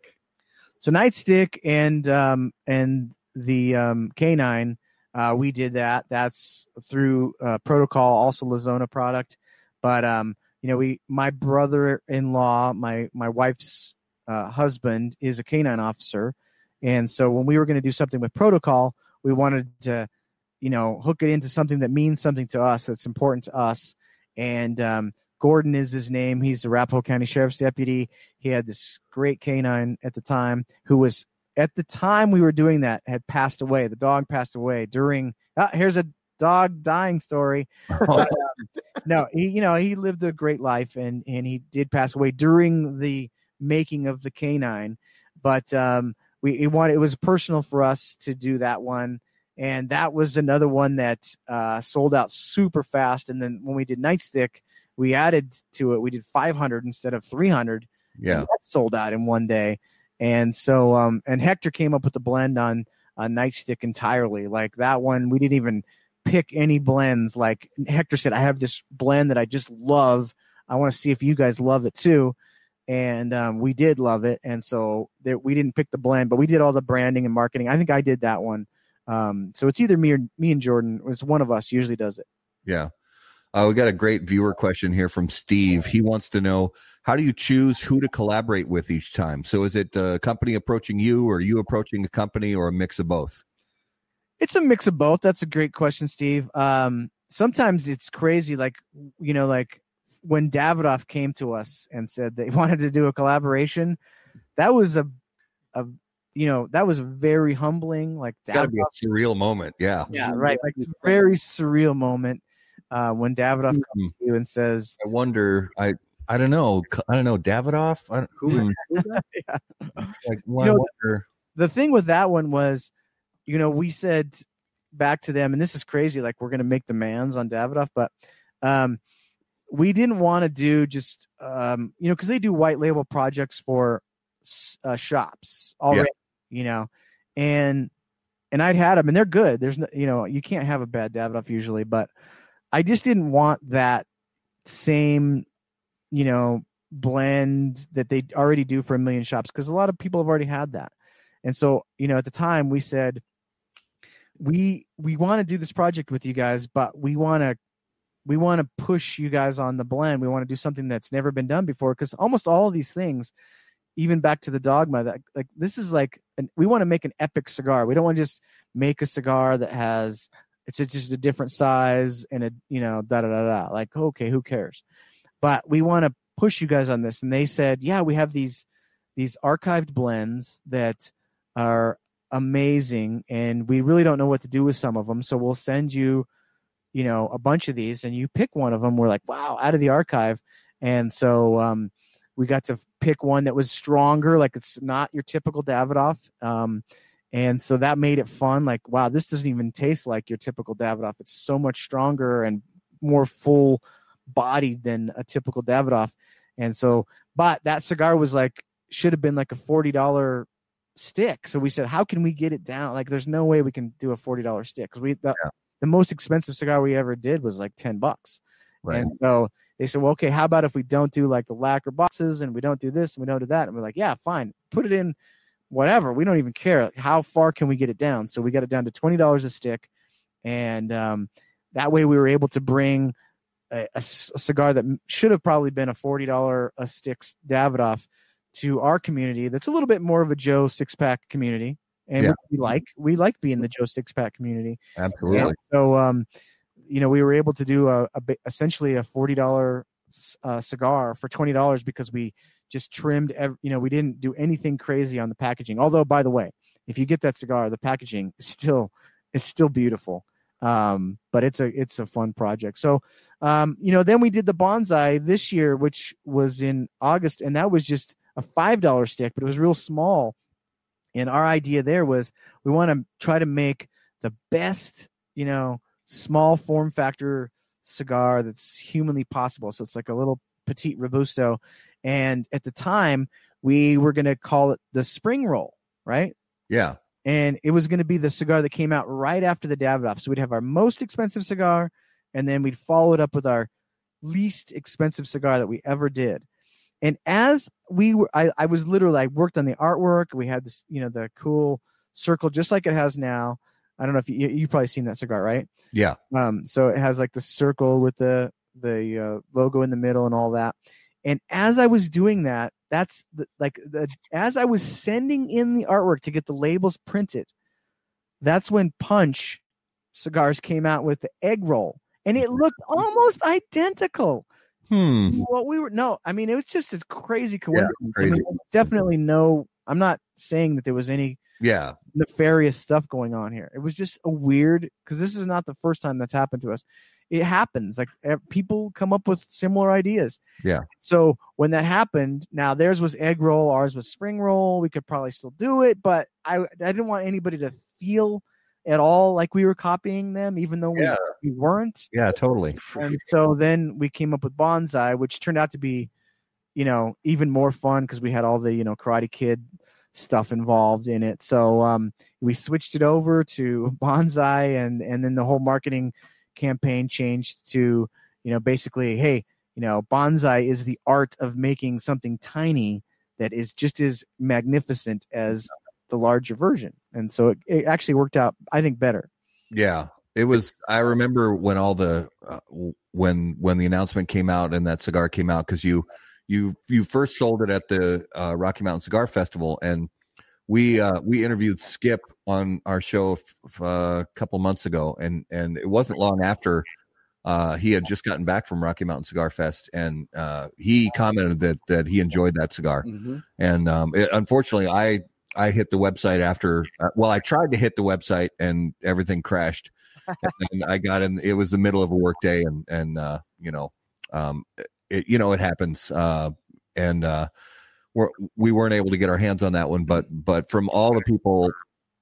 So Nightstick and um, and the um, Canine, uh, we did that. That's through uh, Protocol, also Lazona product. But um, you know, we my brother-in-law, my my wife's uh, husband is a canine officer, and so when we were going to do something with protocol, we wanted to, you know, hook it into something that means something to us, that's important to us. And um, Gordon is his name. He's the Arapahoe County Sheriff's deputy. He had this great canine at the time who was at the time we were doing that had passed away. The dog passed away during. Ah, here's a dog dying story. But, um, no, he you know he lived a great life and and he did pass away during the making of the canine, but um, we it wanted it was personal for us to do that one. And that was another one that uh, sold out super fast. And then when we did Nightstick, we added to it. We did 500 instead of 300. Yeah, sold out in one day. And so, um, and Hector came up with the blend on on Nightstick entirely. Like that one, we didn't even pick any blends. Like Hector said, I have this blend that I just love. I want to see if you guys love it too. And um, we did love it. And so there, we didn't pick the blend, but we did all the branding and marketing. I think I did that one. Um, so it's either me or me and Jordan. It's one of us usually does it. Yeah. Uh, we got a great viewer question here from Steve. He wants to know how do you choose who to collaborate with each time? So is it a company approaching you, or you approaching a company, or a mix of both? It's a mix of both. That's a great question, Steve. Um, sometimes it's crazy, like you know, like when Davidoff came to us and said they wanted to do a collaboration. That was a, a you know, that was very humbling. Like gotta be a surreal moment. Yeah. Yeah, right. Like very surreal moment uh, when Davidoff mm-hmm. comes to you and says, "I wonder, I, I don't know, I don't know, Davidoff. I don't, who? Yeah. Like, well, you know, wonder. The thing with that one was you know, we said back to them, and this is crazy, like we're going to make demands on Davidoff, but um, we didn't want to do just, um, you know, because they do white label projects for uh, shops already, yeah. you know, and and I'd had them, and they're good. There's no, you know, you can't have a bad Davidoff usually, but I just didn't want that same, you know, blend that they already do for a million shops because a lot of people have already had that. And so, you know, at the time we said, we we want to do this project with you guys, but we want to we want to push you guys on the blend. We want to do something that's never been done before because almost all of these things, even back to the dogma, that like this is like an, we want to make an epic cigar. We don't want to just make a cigar that has It's just a different size and a you know da da da da. Like okay, who cares? But we want to push you guys on this. And they said, yeah, we have these these archived blends that are amazing, and we really don't know what to do with some of them. So we'll send you, you know, a bunch of these, and you pick one of them. We're like, wow, out of the archive. And so um, we got to pick one that was stronger, like it's not your typical Davidoff. Um, and so that made it fun. Like, wow, this doesn't even taste like your typical Davidoff. It's so much stronger and more full bodied than a typical Davidoff. And so, but that cigar was like, should have been like a $40 stick. So we said, how can we get it down? Like, there's no way we can do a $40 stick. Cause we, the, yeah. the most expensive cigar we ever did was like 10 bucks. Right. And so they said, well, okay, how about if we don't do like the lacquer boxes and we don't do this and we don't do that? And we're like, yeah, fine. Put it in whatever. We don't even care. How far can we get it down? So we got it down to $20 a stick. And um, that way we were able to bring a, a, cigar that should have probably been a $40 a stick Davidoff to our community that's a little bit more of a Joe six pack community. And yeah. we like we like being the Joe six pack community. Absolutely. And so um, you know, we were able to do a, a essentially a forty dollar uh, cigar for twenty dollars because we just trimmed. Every, you know, we didn't do anything crazy on the packaging. Although, by the way, if you get that cigar, the packaging is still it's still beautiful. Um, but it's a it's a fun project. So, um, you know, then we did the bonsai this year, which was in August, and that was just a five dollar stick, but it was real small. And our idea there was we want to try to make the best, you know, small form factor cigar that's humanly possible. So it's like a little petite robusto. And at the time, we were going to call it the spring roll, right? Yeah and it was going to be the cigar that came out right after the Davidoff. So we'd have our most expensive cigar, and then we'd follow it up with our least expensive cigar that we ever did. And as we were, I, I was literally, I worked on the artwork. We had this, you know, the cool circle, just like it has now. I don't know if you you have probably seen that cigar, right? Yeah. Um. So it has like the circle with the the uh, logo in the middle and all that. And as I was doing that, that's the, like the, as I was sending in the artwork to get the labels printed, that's when Punch cigars came out with the egg roll, and it looked almost identical. Hmm. What we were no, I mean it was just a crazy coincidence. Yeah, crazy. I mean, definitely no. I'm not saying that there was any yeah nefarious stuff going on here. It was just a weird because this is not the first time that's happened to us it happens. Like people come up with similar ideas. Yeah. So when that happened, now theirs was egg roll, ours was spring roll. We could probably still do it, but I I didn't want anybody to feel at all like we were copying them, even though yeah. we, we weren't. Yeah, totally. And so then we came up with bonsai, which turned out to be, you know, even more fun because we had all the you know Karate Kid stuff involved in it. So um, we switched it over to bonsai, and and then the whole marketing campaign changed to, you know, basically, hey, you know, bonsai is the art of making something tiny that is just as magnificent as the larger version. And so it, it actually worked out, I think, better. Yeah, it was. I remember when all the uh, when when the announcement came out and that cigar came out because you you you first sold it at the uh, Rocky Mountain Cigar Festival and we uh, we interviewed Skip on our show f- uh, a couple months ago, and and it wasn't long after uh, he had just gotten back from Rocky Mountain Cigar Fest, and uh, he commented that that he enjoyed that cigar. Mm-hmm. And um, it, unfortunately, I I hit the website after. Uh, well, I tried to hit the website, and everything crashed. and I got in. It was the middle of a workday, and and uh, you know, um, it, you know, it happens. Uh, and uh, we're, we weren't able to get our hands on that one, but but from all the people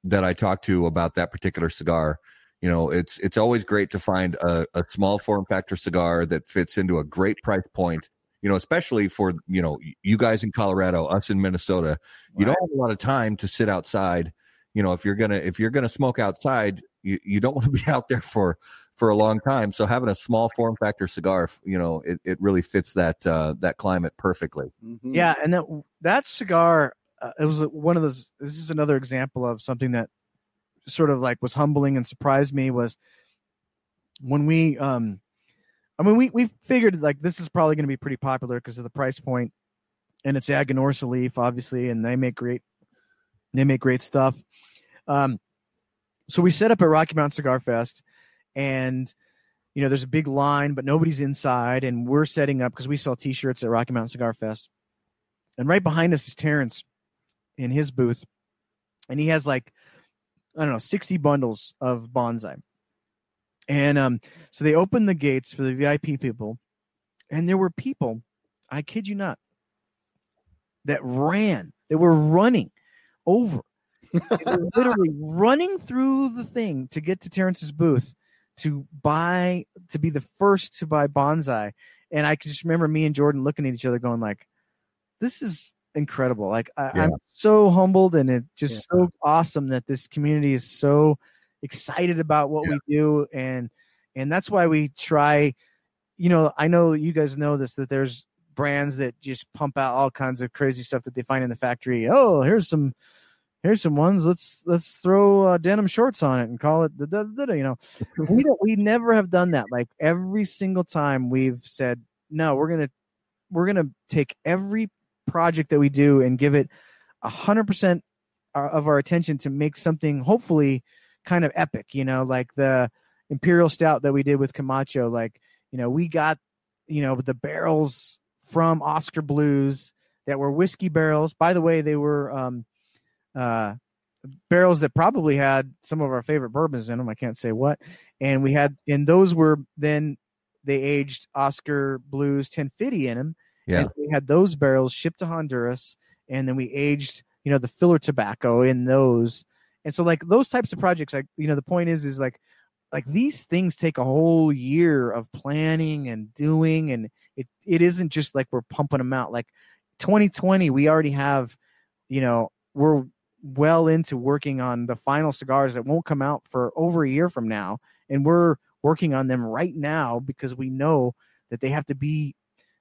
that I talked to about that particular cigar, you know, it's it's always great to find a, a small form factor cigar that fits into a great price point. You know, especially for you know you guys in Colorado, us in Minnesota, you don't have a lot of time to sit outside. You know, if you're gonna if you're gonna smoke outside, you, you don't want to be out there for for a long time. So having a small form factor cigar, you know, it, it really fits that uh, that climate perfectly. Mm-hmm. Yeah, and that that cigar, uh, it was one of those. This is another example of something that sort of like was humbling and surprised me was when we. um I mean, we we figured like this is probably going to be pretty popular because of the price point, and it's Aganorsa leaf, obviously, and they make great they make great stuff. Um, so we set up at Rocky Mountain Cigar Fest and you know there's a big line, but nobody's inside, and we're setting up because we sell T-shirts at Rocky Mountain Cigar Fest, and right behind us is Terrence in his booth, and he has like I don't know 60 bundles of bonsai, and um, so they opened the gates for the VIP people, and there were people, I kid you not, that ran. They were running over. They were literally running through the thing to get to Terrence's booth to buy to be the first to buy bonsai. And I can just remember me and Jordan looking at each other going like, this is incredible. Like I, Yeah. I'm so humbled and it's just Yeah. so awesome that this community is so excited about what we do and and that's why we try you know i know you guys know this that there's brands that just pump out all kinds of crazy stuff that they find in the factory. Oh here's some here's some ones let's let's throw uh, denim shorts on it and call it the, you know. We don't we never have done that. Like every single time we've said no we're gonna we're gonna take every project that we do and give it a hundred percent of our attention to make something hopefully kind of epic you know like the imperial stout that we did with camacho like you know we got you know the barrels from Oskar Blues that were whiskey barrels. By the way they were um uh barrels that probably had some of our favorite bourbons in them i can't say what. And we had and those were then they aged Oskar Blues 1050 in them Yeah. and we had those barrels shipped to honduras and then we aged you know the filler tobacco in those and so like those types of projects like you know the point is is like like these things take a whole year of planning and doing and it it isn't just like we're pumping them out like 2020 we already have you know we're well into working on the final cigars that won't come out for over a year from now and we're working on them right now because we know that they have to be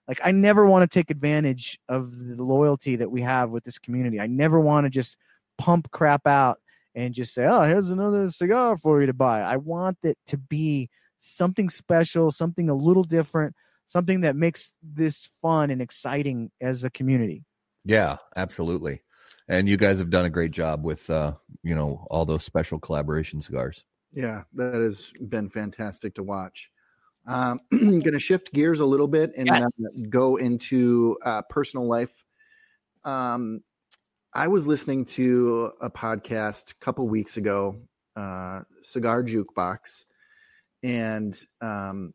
like I never want to take advantage of the loyalty that we have with this community. I never want to just pump crap out and just say, "Oh, here's another cigar for you to buy." I want it to be something special, something a little different, something that makes this fun and exciting as a community. Yeah, absolutely. And you guys have done a great job with uh, you know, all those special collaboration cigars. Yeah, that has been fantastic to watch. Um, I'm going to shift gears a little bit and uh, Yes. go into uh, personal life. Um, I was listening to a podcast a couple weeks ago, uh, Cigar Jukebox, and um,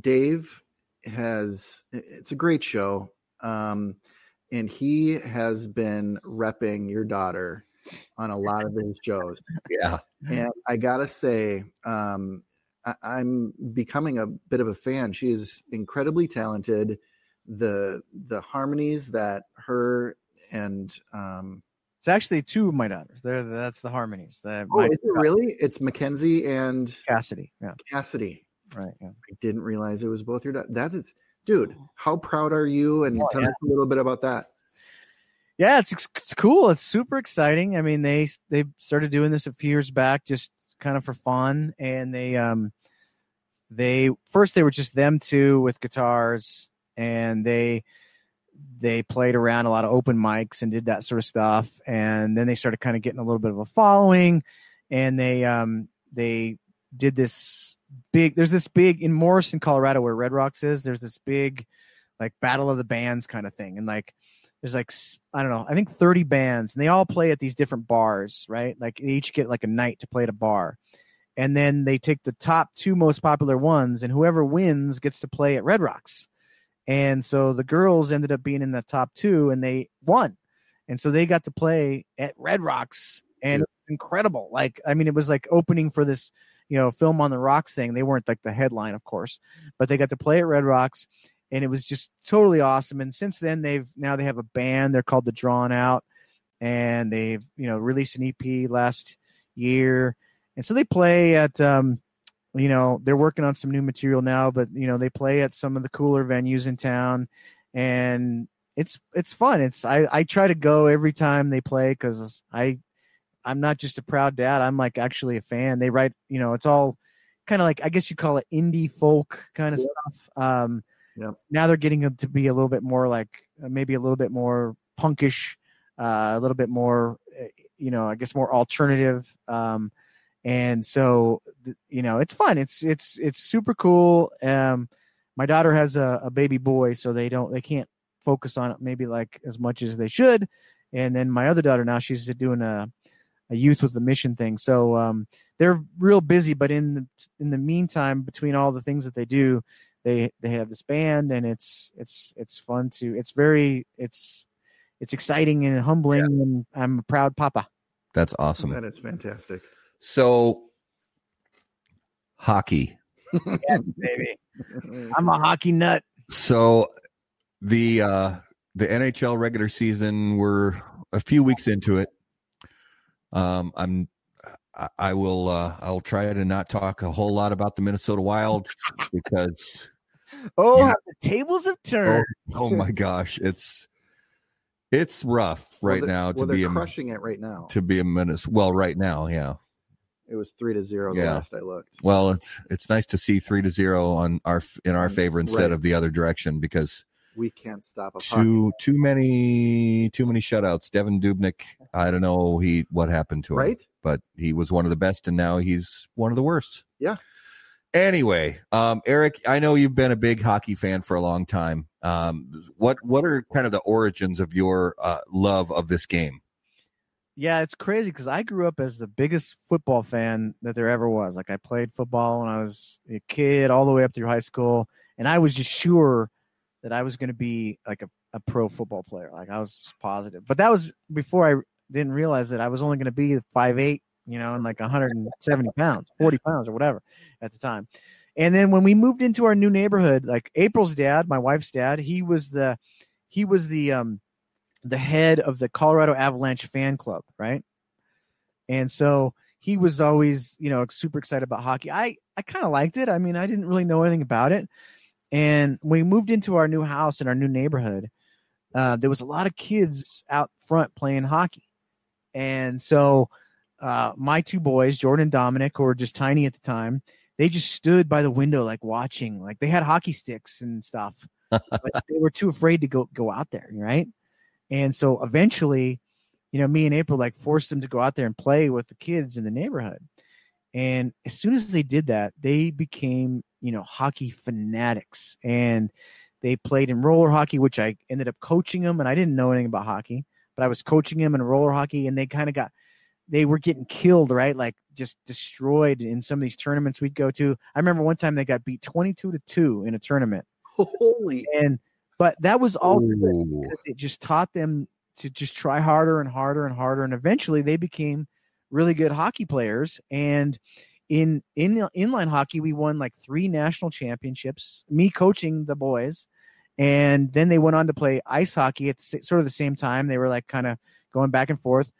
Dave has. It's a great show, um, and he has been repping your daughter on a lot of his shows Yeah. and I gotta say, um, I, I'm becoming a bit of a fan. She is incredibly talented. The the harmonies that her and um, It's actually two of my daughters. They're that's the harmonies. The, oh, my is it really? It's Mackenzie and Cassidy. Yeah, Cassidy. right. Yeah. I didn't realize it was both your daughters. That is, dude. How proud are you? And Oh, tell yeah. us a little bit about that. yeah it's it's cool it's super exciting i mean they they started doing this a few years back just kind of for fun and they um they first they were just them two with guitars and they they played around a lot of open mics and did that sort of stuff. And then they started kind of getting a little bit of a following. And they um they did this big there's this big in morrison colorado where red rocks is there's this big like battle of the bands kind of thing. And like there's like I don't know, I think 30 bands, and they all play at these different bars, right? Like they each get like a night to play at a bar, and then they take the top two most popular ones, and whoever wins gets to play at Red Rocks. And so the girls ended up being in the top two, and they won, and so they got to play at Red Rocks, and it was incredible. Like I mean, it was like opening for this, you know, film on the rocks thing. They weren't like the headline, of course, but they got to play at Red Rocks and it was just totally awesome. And since then, they've now they have a band. They're called the Drawn Out, and they've you know released an EP last year, and so they play at um, you know they're working on some new material now, but you know they play at some of the cooler venues in town, and it's it's fun. It's I I try to go every time they play because I I'm not just a proud dad. I'm like actually a fan. They write you know it's all kind of like I guess you call it indie folk kind of Yeah. stuff. Um, Yep. now they're getting to be a little bit more like uh, maybe a little bit more punkish, uh, a little bit more, uh, you know, I guess more alternative. Um, and so you know it's fun. It's it's it's super cool. Um, my daughter has a, a baby boy, so they don't they can't focus on it maybe like as much as they should. And then my other daughter now she's doing a a youth with a mission thing. So um, they're real busy, but in the, in the meantime, between all the things that they do, they they have this band, and it's it's it's fun to. It's very it's it's exciting and humbling, and I'm a proud papa. That's awesome. That is fantastic. So, hockey. yes, baby. I'm a hockey nut. So, the uh the NHL regular season, we're a few weeks into it. Um, I'm I, I will uh I'll try to not talk a whole lot about the Minnesota Wild because Oh, Yeah. the tables have turned. oh my gosh, it's it's rough right well, now well, to be they're a crushing it right now. to be a Minnesota. Well, right now, yeah. It was three to zero the Yeah. last I looked. Well, it's it's nice to see three to zero on our in our favor instead Right. of the other direction because We can't stop a puck. too too many too many shutouts. Devan Dubnyk, I don't know he what happened to him, Right? but he was one of the best, and now he's one of the worst. Yeah. Anyway, um, Eric, I know you've been a big hockey fan for a long time. Um, what what are kind of the origins of your uh, love of this game? Yeah, it's crazy because I grew up as the biggest football fan that there ever was. Like I played football when I was a kid, all the way up through high school, and I was just sure that I was going to be like a, a pro football player. Like I was positive. But that was before I didn't realize that I was only going to be five eight, you know, and like 170 pounds, 40 pounds or whatever at the time. And then when we moved into our new neighborhood, like April's dad, my wife's dad, he was the he was the um the head of the Colorado Avalanche fan club, right? And so he was always, you know, super excited about hockey. I I kind of liked it. I mean, I didn't really know anything about it. And we moved into our new house in our new neighborhood, uh, there was a lot of kids out front playing hockey. And so uh, my two boys, Jordan and Dominic, who were just tiny at the time, they just stood by the window like watching. Like they had hockey sticks and stuff, but they were too afraid to go go out there, right? And so eventually, you know, me and April like forced them to go out there and play with the kids in the neighborhood. And as soon as they did that, they became, you know, hockey fanatics. And they played in roller hockey, which I ended up coaching them. And I didn't know anything about hockey, but I was coaching them in roller hockey. And they kind of got, they were getting killed, right? Like just destroyed in some of these tournaments we'd go to. I remember one time they got beat 22 to 2 in a tournament. Holy And, but that was all because it just taught them to just try harder and harder and harder and eventually they became really good hockey players and in in inline hockey we won like three national championships me coaching the boys and then they went on to play ice hockey at the, sort of the same time. They were like kind of going back and forth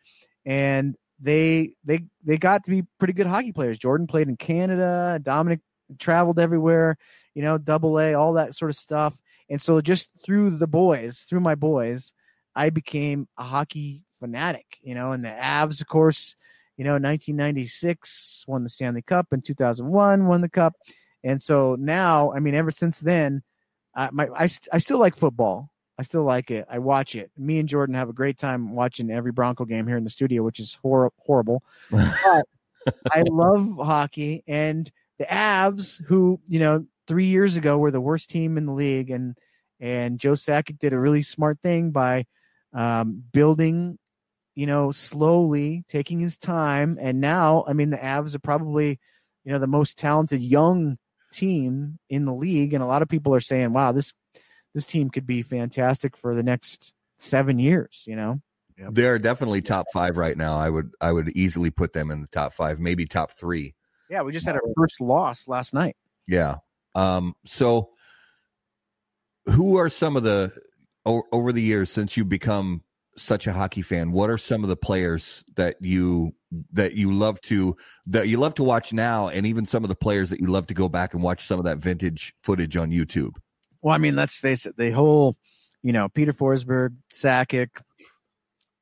and they they they got to be pretty good hockey players. Jordan played in canada dominic traveled everywhere you know double a all that sort of stuff and so just through the boys, through my boys, I became a hockey fanatic, you know, and the Avs, of course, you know, 1996 won the Stanley Cup and 2001 won the cup. And so now, I mean, ever since then, I, my, I, st- I still like football. I still like it. I watch it. Me and Jordan have a great time watching every Bronco game here in the studio, which is hor- horrible. But I love hockey and the Avs, who you know three years ago were the worst team in the league, and and Joe Sakic did a really smart thing by um, building, you know, slowly, taking his time, and now I mean the Avs are probably you know the most talented young team in the league, and a lot of people are saying, wow, this this team could be fantastic for the next seven years, you know. They're definitely top five right now. I would I would easily put them in the top five, maybe top three. Yeah, we just had our first loss last night. Yeah. Um, so who are some of the o- over the years since you've become such a hockey fan, what are some of the players that you that you love to that you love to watch now and even some of the players that you love to go back and watch some of that vintage footage on YouTube? Well, I mean, let's face it, the whole, you know, Peter Forsberg, Sakic,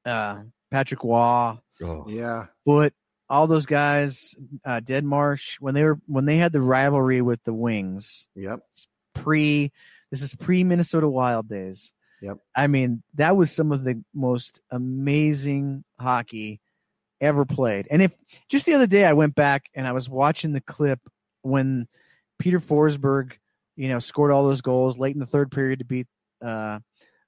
uh, Patrick Roy, Oh, yeah. Foote, all those guys, uh, Deadmarsh, when they were when they had the rivalry with the Wings, Yep. pre this is pre Minnesota Wild days. Yep. I mean, that was some of the most amazing hockey ever played. And if just the other day I went back and I was watching the clip when Peter Forsberg, you know, scored all those goals late in the third period to beat uh,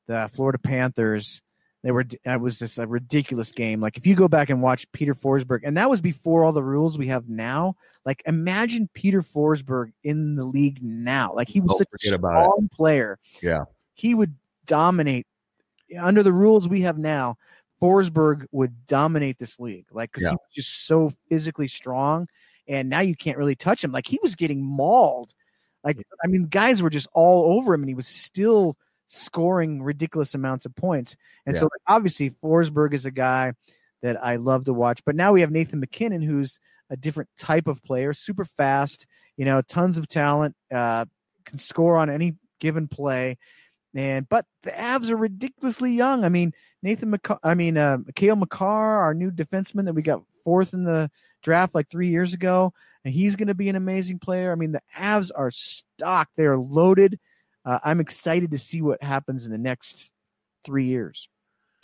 the Florida Panthers. They were that was just a ridiculous game. Like if you go back and watch Peter Forsberg, and that was before all the rules we have now. Like imagine Peter Forsberg in the league now. Like he was Oh, such a forget about it. strong player. Yeah. He would dominate under the rules we have now. Forsberg would dominate this league, like because Yeah. he was just so physically strong, and now you can't really touch him. Like he was getting mauled. Like I mean, guys were just all over him, and he was still scoring ridiculous amounts of points. And so, like, obviously, Forsberg is a guy that I love to watch. But now we have Nathan MacKinnon, who's a different type of player, super fast, you know, tons of talent, uh, can score on any given play. And but the Avs are ridiculously young. I mean, Nathan McCar- I mean, uh, Cale Makar, our new defenseman that we got fourth in the draft like three years ago, and he's going to be an amazing player. I mean, the Avs are stocked; they are loaded. Uh, I'm excited to see what happens in the next three years.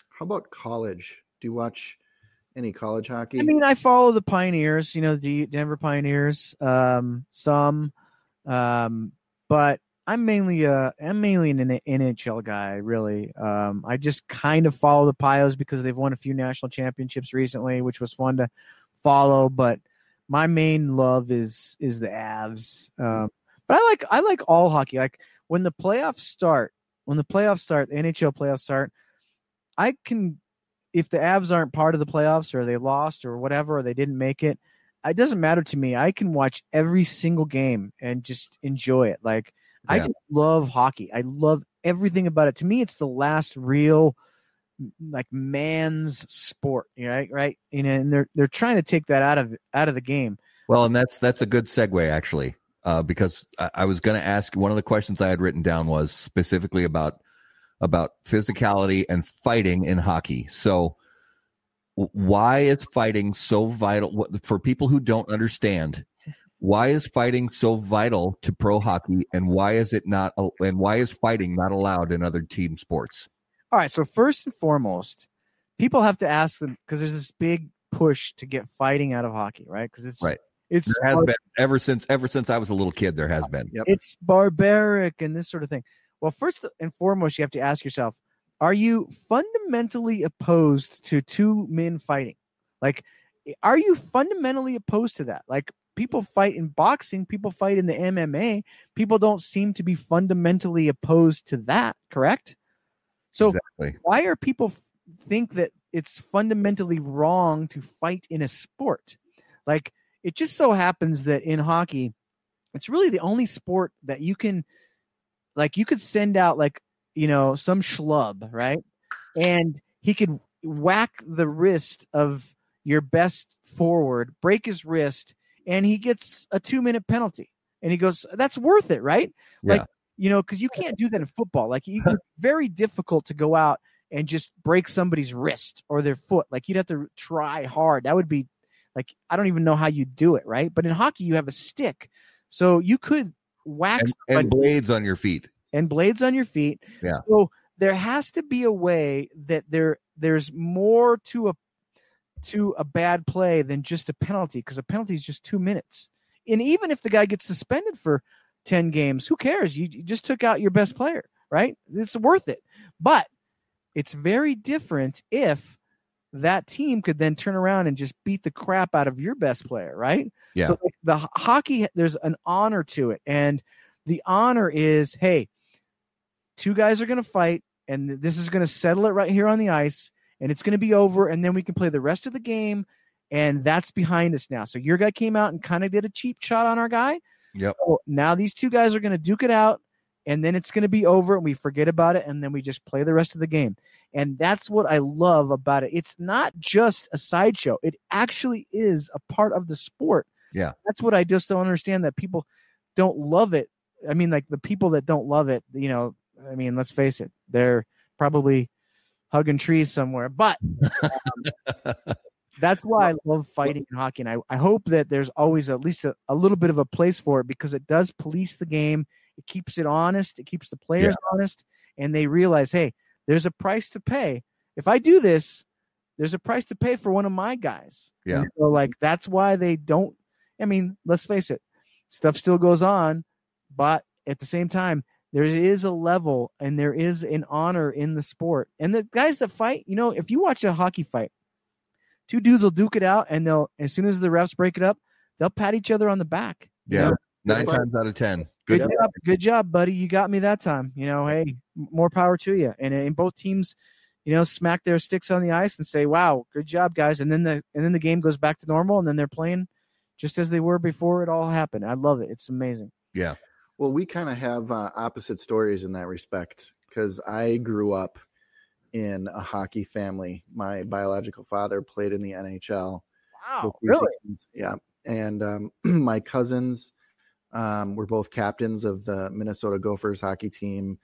How about college? Do you watch any college hockey? I mean, I follow the Pioneers, you know, the Denver Pioneers, um, some, um, but I'm mainly a I'm mainly an NHL guy, really. Um, I just kind of follow the Pios because they've won a few national championships recently, which was fun to follow. But my main love is is the Avs. Um, but I like I like all hockey. Like when the playoffs start, when the playoffs start, the NHL playoffs start, I can if the Avs aren't part of the playoffs or they lost or whatever or they didn't make it, it doesn't matter to me. I can watch every single game and just enjoy it. Like I just love hockey. I love everything about it. To me, it's the last real like man's sport, right? Right. You know, and they're they're trying to take that out of out of the game. Well, and that's that's a good segue actually, uh, because I, I was going to ask one of the questions I had written down was specifically about about physicality and fighting in hockey. So, why is fighting so vital what- for people who don't understand? Why is fighting so vital to pro hockey, and why is it not? And why is fighting not allowed in other team sports? All right. So first and foremost, people have to ask them because there's this big push to get fighting out of hockey, right? Because it's Right. It's There has been ever since ever since I was a little kid. There has been. Yep. it's barbaric and this sort of thing. Well, first and foremost, you have to ask yourself: Are you fundamentally opposed to two men fighting? Like, are you fundamentally opposed to that? Like, people fight in boxing, people fight in the MMA. People don't seem to be fundamentally opposed to that. Correct? So, Exactly. why are people think that it's fundamentally wrong to fight in a sport? Like it just so happens that in hockey, it's really the only sport that you can like you could send out like, you know, some schlub, right? And he could whack the wrist of your best forward, break his wrist, and he gets a 2-minute penalty. And he goes, "That's worth it, right?" Like you know, because you can't do that in football. Like, it's very difficult to go out and just break somebody's wrist or their foot. Like, you'd have to try hard. That would be like, I don't even know how you do it, right? But in hockey, you have a stick, so you could whack And, and blades on your feet. and blades on your feet. Yeah. So there has to be a way that there there's more to a to a bad play than just a penalty because a penalty is just two minutes. And even if the guy gets suspended for ten games, who cares? You, you just took out your best player, right? It's worth it. But it's very different if that team could then turn around and just beat the crap out of your best player, right? Yeah. So like the hockey, there's an honor to it, and the honor is, hey, two guys are going to fight, and this is going to settle it right here on the ice, and it's going to be over, and then we can play the rest of the game, and that's behind us now. So your guy came out and kind of did a cheap shot on our guy. Yep. So now these two guys are going to duke it out, and then it's going to be over, and we forget about it, and then we just play the rest of the game. And that's what I love about it. It's not just a sideshow; it actually is a part of the sport. Yeah. that's what I just don't understand that people don't love it. I mean, like the people that don't love it, you know, I mean, let's face it, they're probably hugging trees somewhere. But um, that's why I love fighting in hockey. And I, I hope that there's always at least a, a little bit of a place for it because it does police the game. It keeps it honest. It keeps the players honest. And they realize, hey, there's a price to pay. If I do this, there's a price to pay for one of my guys. Yeah. And so like that's why they don't. I mean, let's face it, stuff still goes on, but at the same time, there is a level and there is an honor in the sport. And the guys that fight, you know, if you watch a hockey fight, two dudes will duke it out, and they'll as soon as the refs break it up, they'll pat each other on the back. you Yeah. know? Nine But- times out of ten. Good Good. job, good job, buddy. You got me that time. You know, hey, more power to you. And and both teams, you know, smack their sticks on the ice and say, "Wow, good job, guys." And then the and then the game goes back to normal, and then they're playing just as they were before it all happened. I love it. It's amazing. Yeah. Well, we kind of have uh, opposite stories in that respect because I grew up in a hockey family. My biological father played in the NHL. for three seasons. Yeah. And um, my cousins um, were both captains of the Minnesota Gophers hockey team.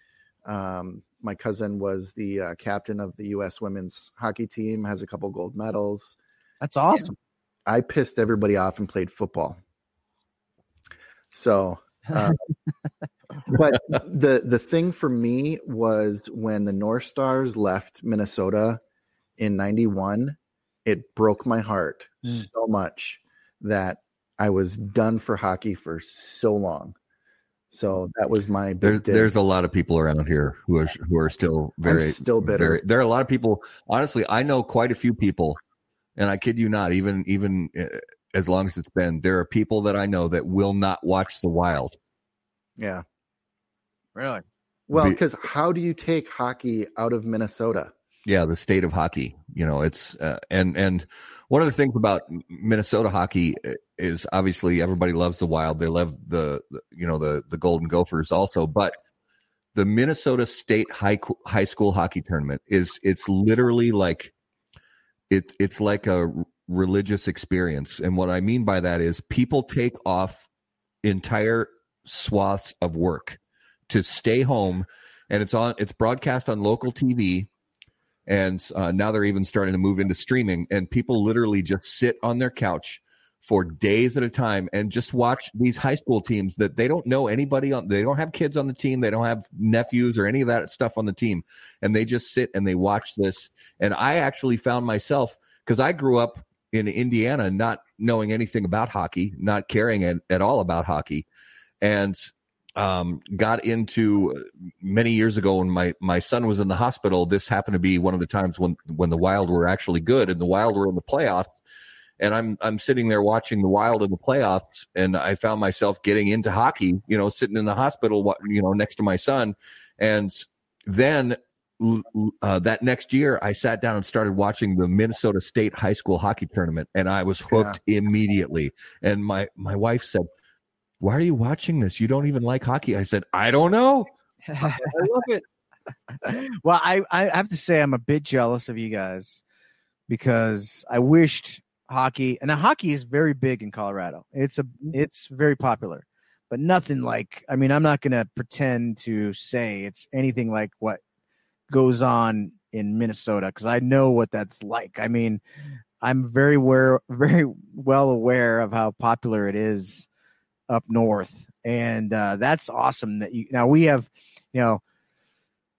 Um, my cousin was the uh, captain of the U.S. women's hockey team, has a couple gold medals. That's awesome. I pissed everybody off and played football. So, uh, but the the thing for me was when the North Stars left Minnesota in '91, it broke my heart Mm. so much that I was done for hockey for so long. So that was my big There's there's a lot of people around here who are who are still very still bitter. Very, there are a lot of people. Honestly, I know quite a few people, and I kid you not. Even even uh, as long as it's been, there are people that I know that will not watch the Wild. yeah. Really? Well, because how do you take hockey out of Minnesota? Yeah the state of hockey you know it's uh, and and one of the things about minnesota hockey is obviously everybody loves the wild. They love the, the you know the the golden gophers also but the minnesota state high high school hockey tournament is it's literally like it, it's like a religious experience. And what i mean by that is people take off entire swaths of work to stay home and it's on it's broadcast on local tv and uh, now they're even starting to move into streaming and people literally just sit on their couch for days at a time and just watch these high school teams that they don't know anybody on they don't have kids on the team they don't have nephews or any of that stuff on the team and they just sit and they watch this. And i actually found myself because i grew up in indiana not knowing anything about hockey not caring at, at all about hockey. And um, got into uh, many years ago when my my son was in the hospital. This happened to be one of the times when when the Wild were actually good and the Wild were in the playoffs. And I'm I'm sitting there watching the Wild in the playoffs, and I found myself getting into hockey. You know, sitting in the hospital, you know, next to my son, and then uh, that next year, I sat down and started watching the Minnesota State High School Hockey Tournament, and I was hooked immediately. And my my wife said, "Why are you watching this? You don't even like hockey." I said, "I don't know. I love it." well, I, I have to say I'm a bit jealous of you guys because I wished hockey and now hockey is very big in Colorado. It's a mm-hmm. it's very popular, but nothing like I mean I'm not gonna pretend to say it's anything like what goes on in Minnesota because I know what that's like. I mean, I'm very aware very well aware of how popular it is up north, and uh, that's awesome that you now we have you know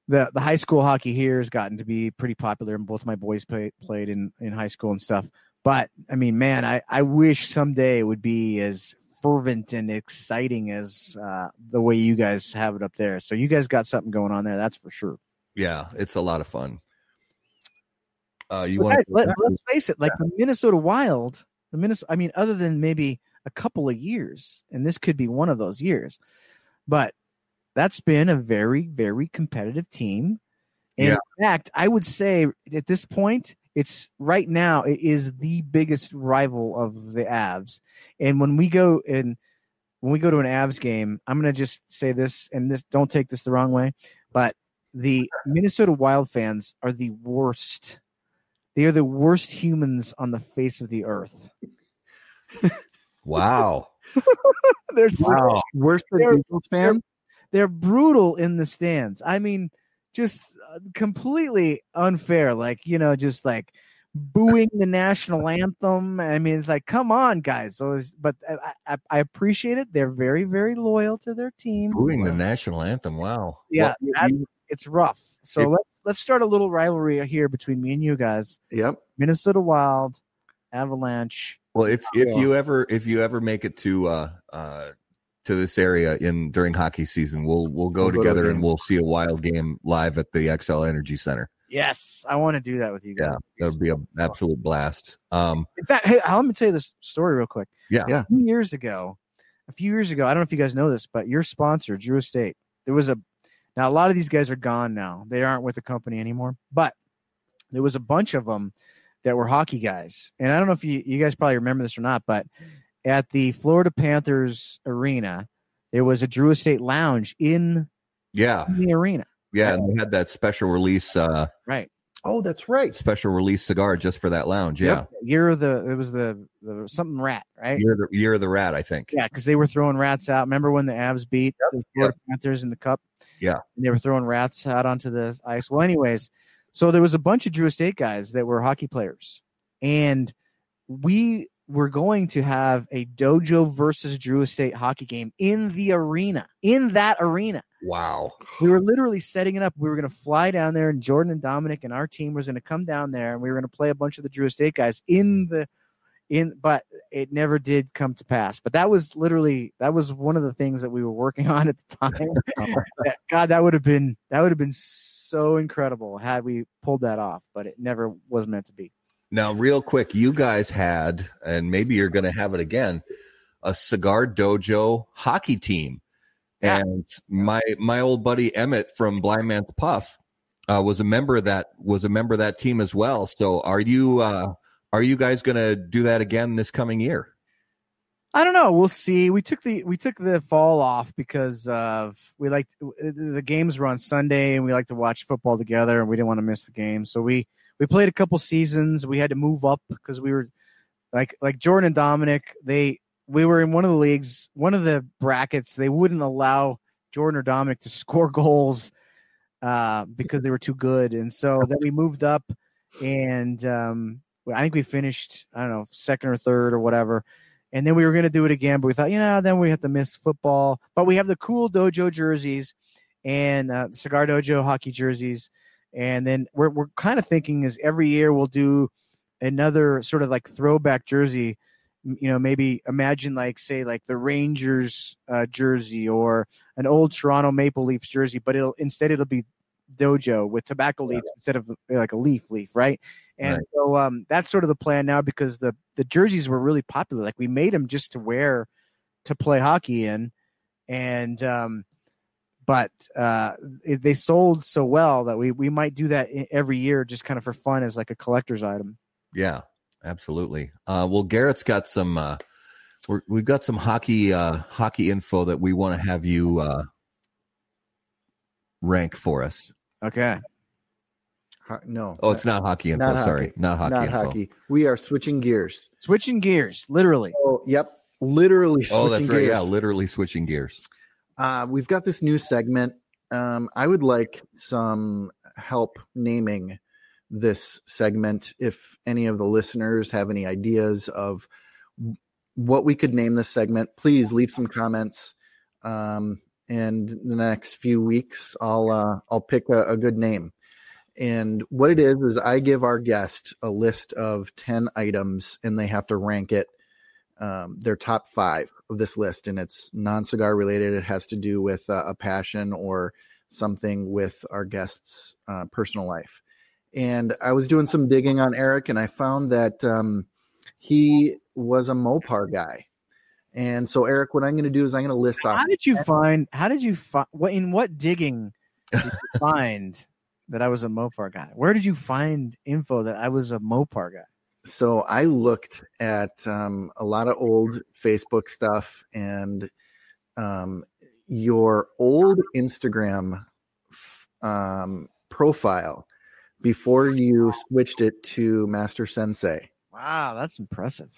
the the high school hockey here has gotten to be pretty popular, and both my boys play, played in in high school and stuff. But I mean, man, I I wish someday it would be as fervent and exciting as uh, the way you guys have it up there. So you guys got something going on there, that's for sure. Yeah, it's a lot of fun. Uh, you want guys, let, us face it, like the Minnesota Wild, the Minnesota. I mean, other than maybe a couple of years, and this could be one of those years, but that's been a very, very competitive team. And Yeah. In fact, I would say at this point, it's right now it is the biggest rival of the Avs. And when we go in, when we go to an Avs game, I'm gonna just say this, and this don't take this the wrong way, but the Minnesota Wild fans are the worst. They are the worst humans on the face of the earth. wow, They're wow. Worse than They're- Eagles fan? they're brutal in the stands. I mean, just uh, completely unfair. Like you know, just like booing the national anthem. I mean, it's like, come on, guys. So, it's, but I, I, I appreciate it. They're very, very loyal to their team. Booing the national anthem. Wow. Yeah, Well, you- It's rough. So If- let's let's start a little rivalry here between me and you guys. Yep. Minnesota Wild, Avalanche. Well, if if you ever if you ever make it to uh uh to this area in during hockey season, we'll we'll go We'll go to together and we'll see a wild game live at the Xcel Energy Center. Yes, I want to do that with you guys. Yeah, that would be an absolute blast. Um, In fact, hey, let me tell you this story real quick. Yeah. Yeah. A few years ago, a few years ago, I don't know if you guys know this, but your sponsor, Drew Estate, there was a now a lot of these guys are gone now. They aren't with the company anymore. But there was a bunch of them that were hockey guys. And I don't know if you, you guys probably remember this or not, but at the Florida Panthers arena, there was a Drew Estate lounge in yeah, the arena. yeah, and they had that special release uh Right. Oh, that's right. special release cigar just for that lounge. Yeah, Year of the it was the, the something rat, right? year of the year of the rat, I think. Yeah, because they were throwing rats out. Remember when the Avs beat the Florida Panthers in the Cup? Yeah. And they were throwing rats out onto the ice. Well, anyways, so there was a bunch of Drew Estate guys that were hockey players, and we were going to have a Dojo versus Drew Estate hockey game in the arena, in that arena. Wow. We were literally setting it up. We were going to fly down there, and Jordan and Dominic and our team was going to come down there, and we were going to play a bunch of the Drew Estate guys in the in. But it never did come to pass. But that was literally that was one of the things that we were working on at the time. God, that would have been that would have been so incredible had we pulled that off. But it never was meant to be. Now, real quick, you guys had, and maybe you're going to have it again, a cigar dojo hockey team, Yeah. and my my old buddy Emmett from Blind Man's Puff uh, was a member of that was a member of that team as well. So, are you uh, are you guys going to do that again this coming year? I don't know. We'll see. We took the we took the fall off because of we liked the games were on Sunday and we like to watch football together and we didn't want to miss the game. So we we played a couple seasons. We had to move up because we were like like Jordan and Dominic. They we were in one of the leagues, one of the brackets. They wouldn't allow Jordan or Dominic to score goals uh, because they were too good, and so then we moved up and um, I think we finished I don't know second or third or whatever and then we were going to do it again, but we thought, you know, then we have to miss football. But we have the cool dojo jerseys and uh, cigar dojo hockey jerseys, and then we're we're kind of thinking is every year we'll do another sort of like throwback jersey. You know, maybe imagine like say like the Rangers uh, jersey or an old Toronto Maple Leafs jersey, but it'll instead it'll be dojo with tobacco leaves instead of like a leaf leaf, right? And Right. so um, that's sort of the plan now because the the jerseys were really popular. Like we made them just to wear to play hockey in, and um, but uh, it, they sold so well that we we might do that every year just kind of for fun as like a collector's item. Yeah, absolutely. Uh, well, Garrett's got some. Uh, we're, we've got some hockey uh, hockey info that we want to have you uh, rank for us. Okay. Ho- no. Oh, it's not hockey info. Not sorry, hockey. not hockey not info. hockey. We are switching gears. Switching gears, literally. Oh, yep. Literally switching Oh, that's right. gears. Yeah, literally switching gears. Uh, we've got this new segment. Um, I would like some help naming this segment. If any of the listeners have any ideas of what we could name this segment, please leave some comments. Um, and in the next few weeks, I'll uh, I'll pick a, a good name. And what it is is I give our guest a list of ten items, and they have to rank it um, their top five of this list, and it's non-cigar related. It has to do with uh, a passion or something with our guest's uh, personal life. And I was doing some digging on Eric, and I found that um, he was a Mopar guy. And so, Eric, what I'm going to do is I'm going to list off. How did you find? How did you find? What in what digging did you find that I was a Mopar guy? Where did you find info that I was a Mopar guy? So I looked at um, a lot of old Facebook stuff and um, your old Instagram um, profile before you switched it to Master Sensei. Wow, that's impressive.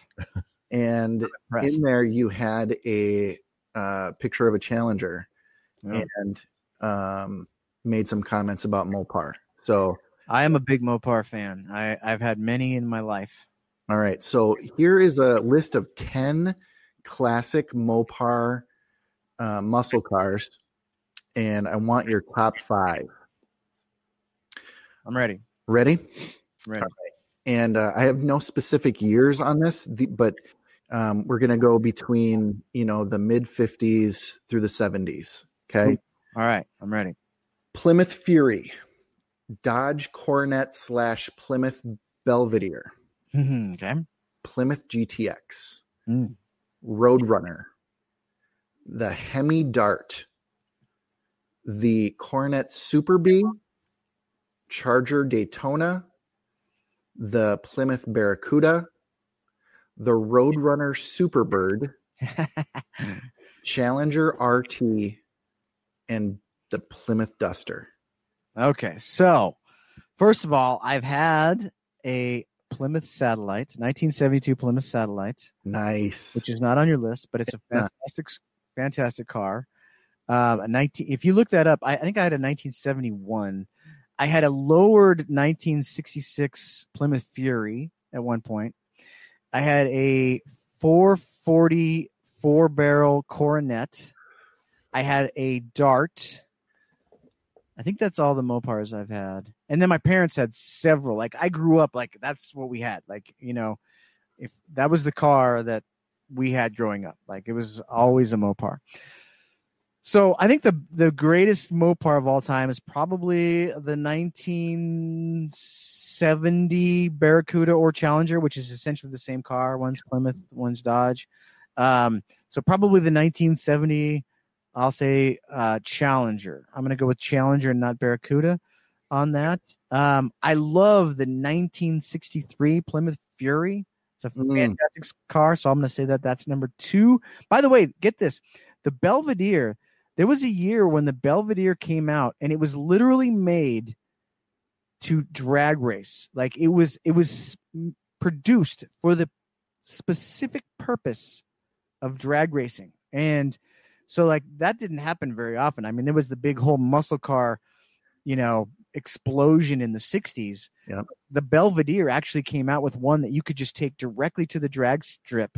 And Impressive. in there, you had a uh, picture of a Challenger Yeah. and um, made some comments about Mopar. So I am a big Mopar fan. I, I've had many in my life. All right. So here is a list of 10 classic Mopar uh, muscle cars, and I want your top five. I'm ready. Ready? Ready. And uh, I have no specific years on this, but um, we're going to go between you know the mid 50s through the 70s. Okay. All right. I'm ready. Plymouth Fury, Dodge Coronet slash Plymouth Belvedere, okay. Plymouth GTX, Mm. Roadrunner, the Hemi Dart, the Coronet Super B, Charger Daytona, the Plymouth Barracuda, the Roadrunner Superbird, Challenger RT, and the Plymouth Duster. okay. So, first of all, I've had a Plymouth Satellite, 1972 Plymouth Satellite, Nice. which is not on your list, but it's a fantastic, fantastic car. Um, a 19. If you look that up, I, I think I had a 1971. I had a lowered 1966 Plymouth Fury at one point. I had a 440 four barrel Coronet. I had a Dart. I think that's all the Mopars I've had. And then my parents had several. Like I grew up like that's what we had. Like, you know, if that was the car that we had growing up. Like it was always a Mopar. So I think the the greatest Mopar of all time is probably the 1970 Barracuda or Challenger, which is essentially the same car. One's Plymouth, one's Dodge. Um, so probably the 1970, I'll say uh, Challenger. I'm going to go with Challenger and not Barracuda on that. Um, I love the 1963 Plymouth Fury. It's a Mm. fantastic s- car, so I'm going to say that that's number two. By the way, get this: the Belvedere. There was a year when the Belvedere came out, and it was literally made to drag race. Like it was, it was produced for the specific purpose of drag racing, and so like that didn't happen very often. I mean, there was the big whole muscle car, you know, explosion in the '60s. Yep. The Belvedere actually came out with one that you could just take directly to the drag strip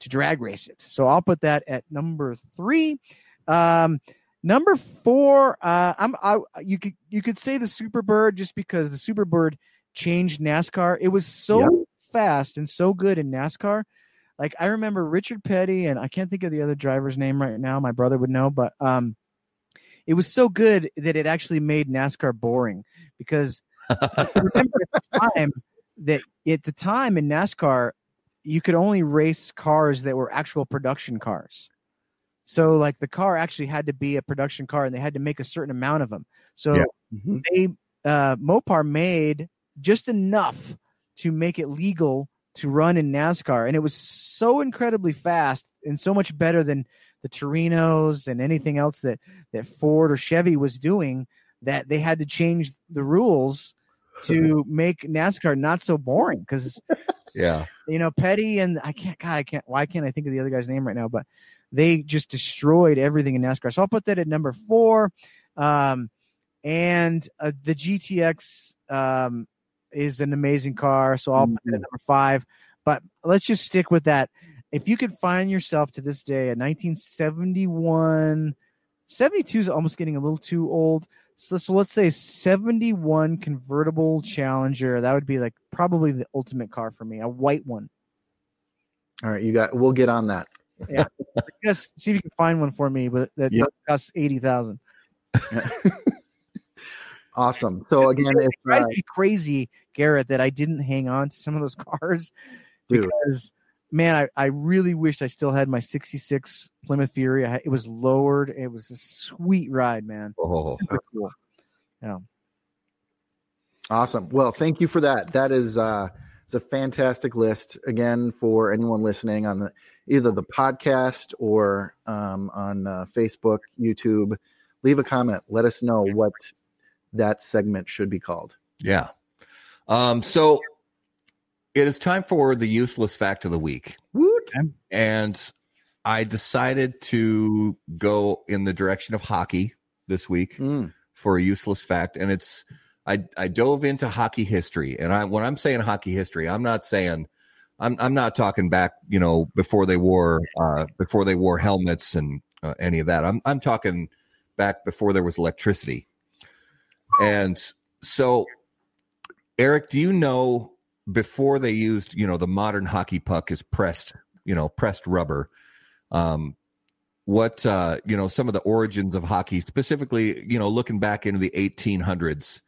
to drag race it. So I'll put that at number three. Um, number four, uh, I'm I you could you could say the Superbird just because the Superbird changed NASCAR. It was so Yep. fast and so good in NASCAR. Like I remember Richard Petty and I can't think of the other driver's name right now. My brother would know, but um, it was so good that it actually made NASCAR boring because I remember at the time that at the time in NASCAR, you could only race cars that were actual production cars. So like the car actually had to be a production car and they had to make a certain amount of them. So Yeah. Mhm. they uh Mopar made just enough to make it legal to run in NASCAR and it was so incredibly fast and so much better than the Torinos and anything else that that Ford or Chevy was doing that they had to change the rules to make NASCAR not so boring because Yeah. you know Petty and I can't God I can't why can't I think of the other guy's name right now but they just destroyed everything in NASCAR so I'll put that at number four um, and uh, the GTX um, is an amazing car so I'll put it at number five but let's just stick with that if you could find yourself to this day a 1971 72 is almost getting a little too old so, so let's say 71 convertible challenger that would be like probably the ultimate car for me a white one All right, you got. We'll get on that. yes see if you can find one for me but that Yep. costs 80000 Awesome. So again, it drives uh, me crazy garrett that i didn't hang on to some of those cars dude, because man I, I really wished i still had my 66 plymouth fury I, it was lowered it was a sweet ride man Oh, Super cool Awesome. Well, thank you for that. That is uh it's a fantastic list again for anyone listening on the either the podcast or um, on uh, Facebook, YouTube. Leave a comment. Let us know what that segment should be called. yeah. Um, so it is time for the useless fact of the week. Woot! And I decided to go in the direction of hockey this week Mm, for a useless fact. And it's I, I dove into hockey history. And I when I'm saying hockey history, I'm not saying I'm I'm not talking back, you know, before they wore uh before they wore helmets and uh, any of that. I'm I'm talking back before there was electricity. And so Eric, do you know before they used, you know, the modern hockey puck is pressed, you know, pressed rubber. Um, what uh, you know, some of the origins of hockey, specifically, you know, looking back into the 1800s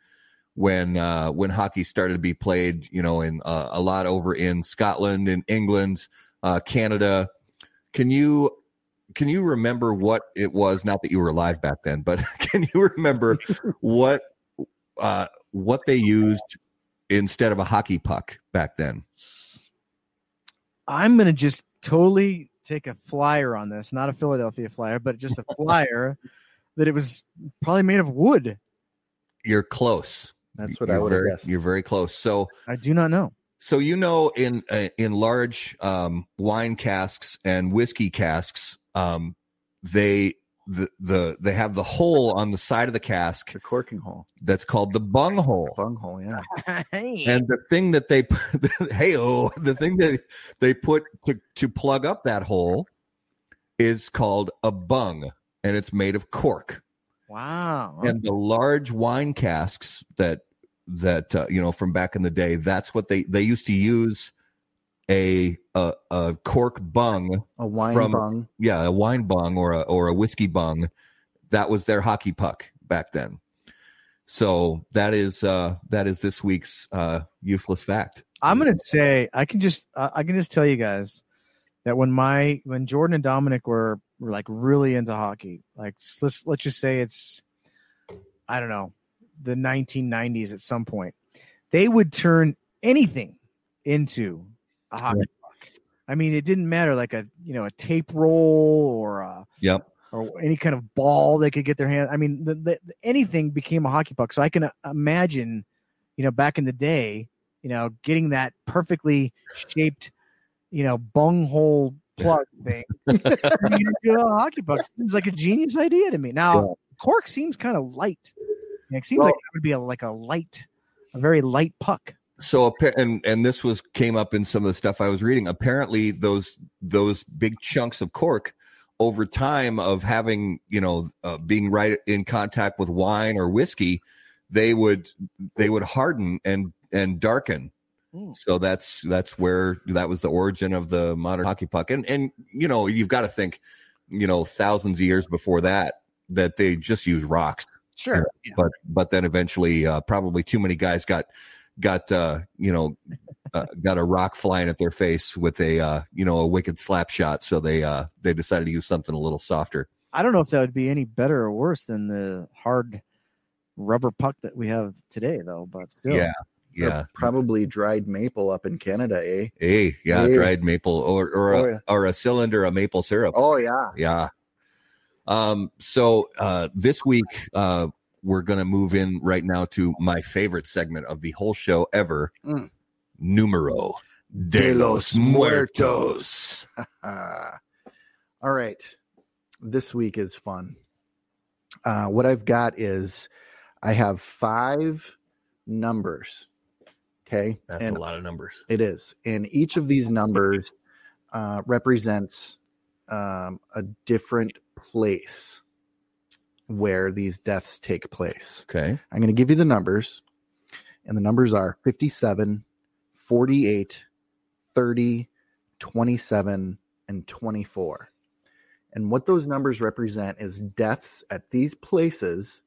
when uh, when hockey started to be played, you know, in uh, a lot over in Scotland and England, uh, Canada. Can you can you remember what it was? Not that you were alive back then, but can you remember what uh, what they used instead of a hockey puck back then? I'm gonna just totally take a flyer on this, not a Philadelphia flyer, but just a flyer that it was probably made of wood. You're close. That's what you're I would very, guessed. You're very close. So I do not know. So you know, in uh, in large um, wine casks and whiskey casks, um, they the the they have the hole on the side of the cask The corking hole, that's called the bung hole. bung hole. Yeah. And the thing that they hey oh the thing that they put to to plug up that hole is called a bung, and it's made of cork. wow. And the large wine casks that that uh, you know from back in the day, that's what they they used to use a a, a cork bung, A wine From- bung. yeah, a wine bung or a or a whiskey bung. That was their hockey puck back then. So that is uh that is this week's uh useless fact. I'm gonna say I can just uh, I can just tell you guys that when my when Jordan and Dominic were were like really into hockey, like let's let's just say it's I don't know the 1990s at some point, they would turn anything into a hockey puck. I mean, it didn't matter like a you know a tape roll or a Yep. or any kind of ball they could get their hand. I mean, the, the, anything became a hockey puck. So I can uh, imagine, you know, back in the day, you know, getting that perfectly shaped, you know, bunghole plug thing into a hockey puck seems like a genius idea to me. Now, cork seems kind of light. It seems Well- like it would be a, like a light, a very light puck. So and and this was came up in some of the stuff I was reading. Apparently, those those big chunks of cork over time of having you know uh, being right in contact with wine or whiskey, they would they would harden and and darken. Mm. So that's that's where that was the origin of the modern hockey puck. And and you know you've got to think, you know, thousands of years before that that they just used rocks Sure. but but then eventually uh, probably too many guys got got uh, you know uh, got a rock flying at their face with a uh, you know a wicked slap shot so they uh, they decided to use something a little softer I don't know if that would be any better or worse than the hard rubber puck that we have today, though. But still, yeah Or yeah Probably dried maple up in Canada, eh? hey yeah Yeah. dried maple or or a, Oh, yeah. or a cylinder of maple syrup Oh yeah. yeah um so uh this week uh we're gonna move in right now to my favorite segment of the whole show ever Mm. numero de los muertos Ah. all right. This week is fun. Uh, what I've got is I have five numbers. Okay. that's and a lot of numbers It is. And each of these numbers uh, represents um, a different place where these deaths take place. okay I'm going to give you the numbers, and the numbers are 57, 48, 30, 27, and 24. And what those numbers represent is deaths at these places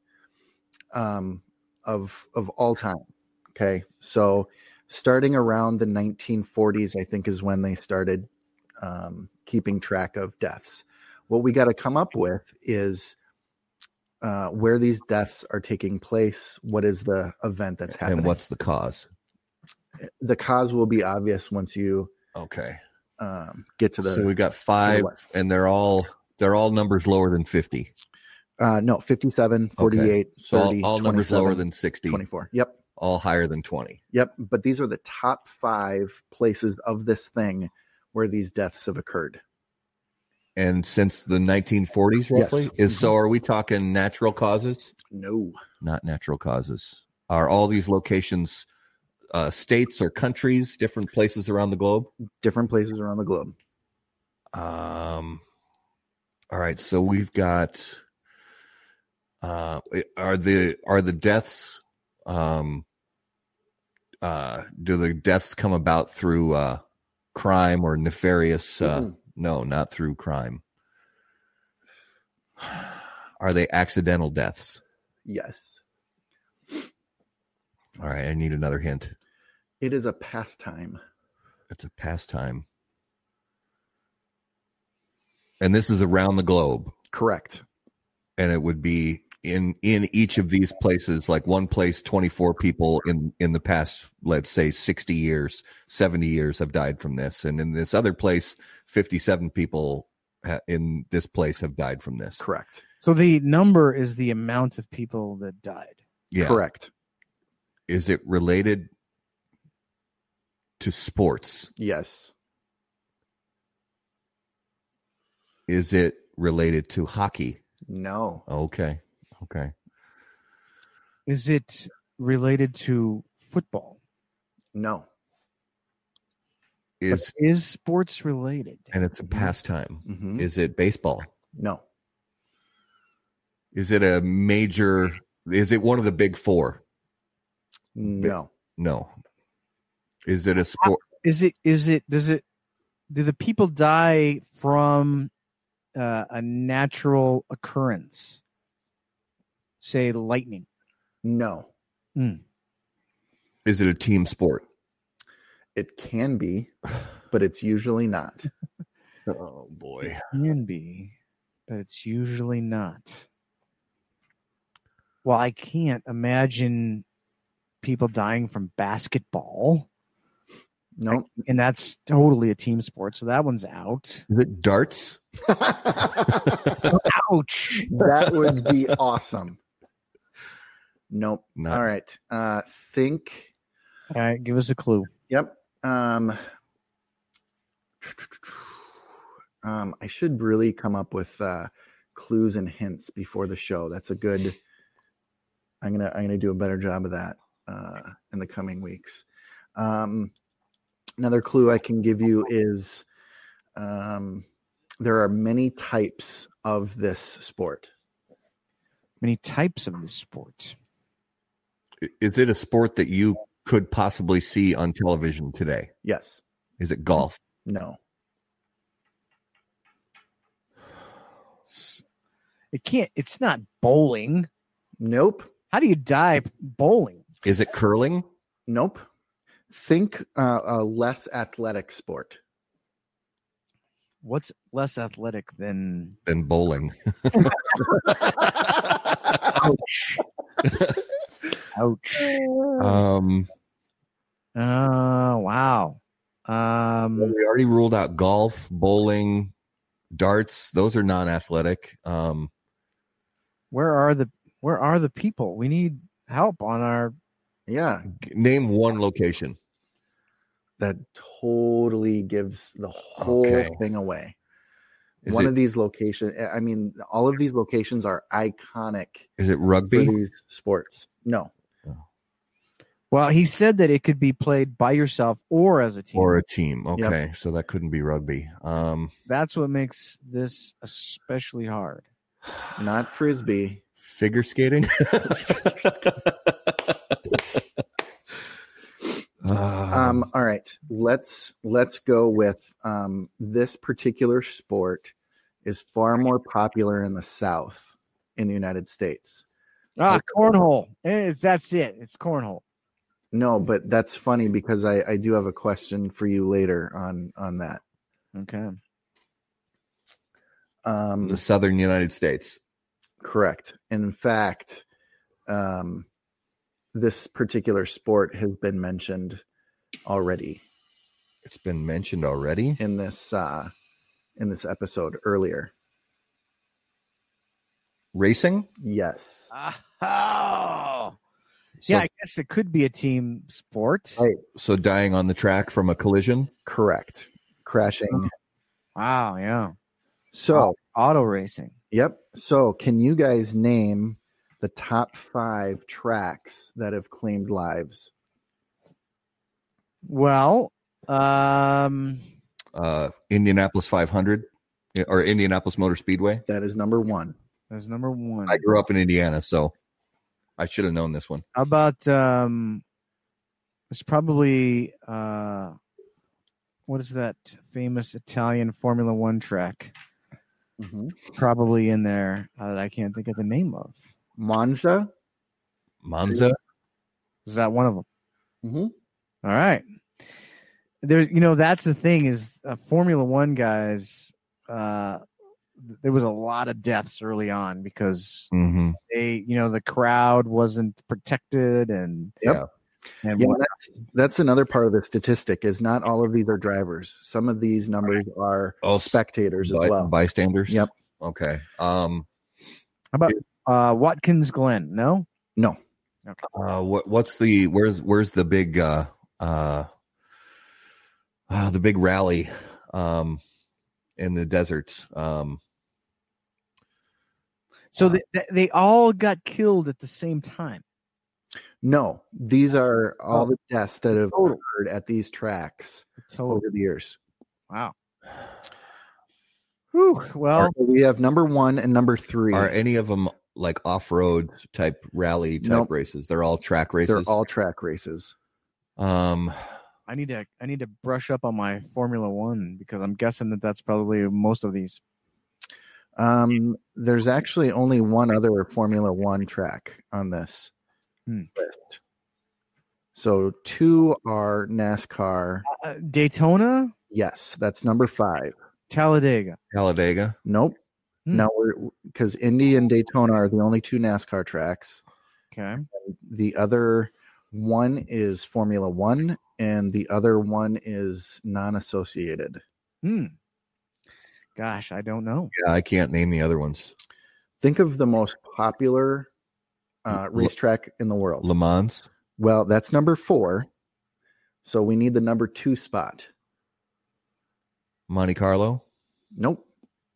um, of of all time. Okay, so starting around the 1940s, I think is when they started um, keeping track of deaths. What we got to come up with is uh, where these deaths are taking place. What is the event that's happening? And what's the cause? the cause will be obvious once you Okay. um, get to the. so we got five, and they're all they're all numbers lower than fifty. uh, no, 57, 48, So 30, all, all numbers lower than sixty, 24. Yep. all higher than twenty. Yep. But these are the top five places of this thing where these deaths have occurred. And since the 1940s, roughly, Yes. is so. Are we talking natural causes? No. Not natural causes. Are all these locations uh, states or countries, different places around the globe? Different places around the globe. Um. All right, so we've got. Uh, are the are the deaths? Um. uh, do the deaths come about through uh, crime or nefarious? Uh, Mhm. No, not through crime. Are they accidental deaths? Yes. All right, I need another hint. It is a pastime. It's a pastime. And this is around the globe. Correct. And it would be in in each of these places, like one place, 24 people in in the past, let's say 60 years, 70 years have died from this. And in this other place, 57 people ha- in this place have died from this. Correct. So the number is the amount of people that died. Yeah. Correct. Is it related to sports? Yes. Is it related to hockey? No. Okay. Okay. Is it related to football? No. But Is is sports related? and it's a pastime. Mhm. Is it baseball? No. Is it a major? Is it one of the big four? No. No. Is it a sport? Is it is it does it do the people die from uh, a natural occurrence? Say lightning. No. Hmm. Is it a team sport? It can be, but it's usually not. Oh boy. Can be, but it's usually not. Well, I can't imagine people dying from basketball, No. and that's totally a team sport. So that one's out. Is it darts? Ouch. that would be awesome. Nope. Not All right. Uh think All right, give us a clue. Yep. Um, um, I should really come up with uh, clues and hints before the show. That's a good. I'm gonna I'm gonna do a better job of that uh, in the coming weeks. Um, another clue I can give you is um, there are many types of this sport. Many types of the sport. Is it a sport that you could possibly see on television today? Yes. Is it golf? No. It can't. It's not bowling. Nope. How do you die bowling? Is it curling? Nope. Think uh, a less athletic sport. What's less athletic than? Than bowling. Ouch. Ouch. Um, Oh wow. Um, we already ruled out golf, bowling, darts. Those are non-athletic. Um, where are the where are the people? We need help on our. Yeah, name one location. that totally gives the whole Okay. thing away. Is One it, of these locations, I mean, all of these locations are iconic is it for rugby? these sports. No, Well, he said that it could be played by yourself or as a team. or a team. Okay, so that couldn't be rugby. Um, That's what makes this especially hard. not frisbee. figure skating. Um, all right, let's let's go with um, this particular sport is far more popular in the South in the United States. Ah, cornhole. It's, that's it. It's cornhole. No, but that's funny because I, I do have a question for you later on on that. Okay. Um, the southern United States. Correct. In fact, um, this particular sport has been mentioned already It's been mentioned already. in this uh, in this episode earlier. Racing. Yes. Oh. So, yeah, I guess it could be a team sport. Right. So dying on the track from a collision. Correct. Crashing. Wow, yeah. So, Auto racing. yep. So, can you guys name the top five tracks that have claimed lives? Well, um, Uh, Indianapolis 500 or Indianapolis Motor Speedway. That is number one. that's number one. I grew up in Indiana, so I should have known this one. How about um It's probably uh, what is that famous Italian Formula One track? Mhm. Probably in there uh, that I can't think of the name of. Monza. Monza. Is that one of them? Mm-hmm. All right. There, you know, that's the thing is uh, Formula One guys. Uh, there was a lot of deaths early on because hmm they, you know, the crowd wasn't protected and Yep. and Yeah, what- that's that's another part of the statistic. Is not all of these are drivers. Some of these numbers are Oh, s- spectators as well. Bystanders. Yep. Okay. Um. how about uh, Watkins Glen? No, No, Uh. What? What's the? Where's? Where's the big? Uh. Uh. uh the big rally. Um. In the desert. Um. So Uh, they, they- they all got killed at the same time. no. These are all Oh. the deaths that have Total. occurred at these tracks Total. over the years. Wow. Whew, well, So we have number one and number three. Are any of them like off-road type rally type Nope. races? They're all track races. They're all track races. Um. I need to I need to brush up on my Formula One because I'm guessing that that's probably most of these. Um, there's actually only one other Formula One track on this Hmm. list. So two are NASCAR. Uh, Daytona, Yes, that's number five. Talladega. Talladega. Nope. Hmm. Now we're because Indy and Daytona are the only two NASCAR tracks. Okay. The other one is Formula One, and the other one is non-associated. Hmm. Gosh, I don't know. Yeah, I can't name the other ones. Think of the most popular uh, L- racetrack in the world. Le Mans. Well, that's number four. So we need the number two spot. Monte Carlo. Nope.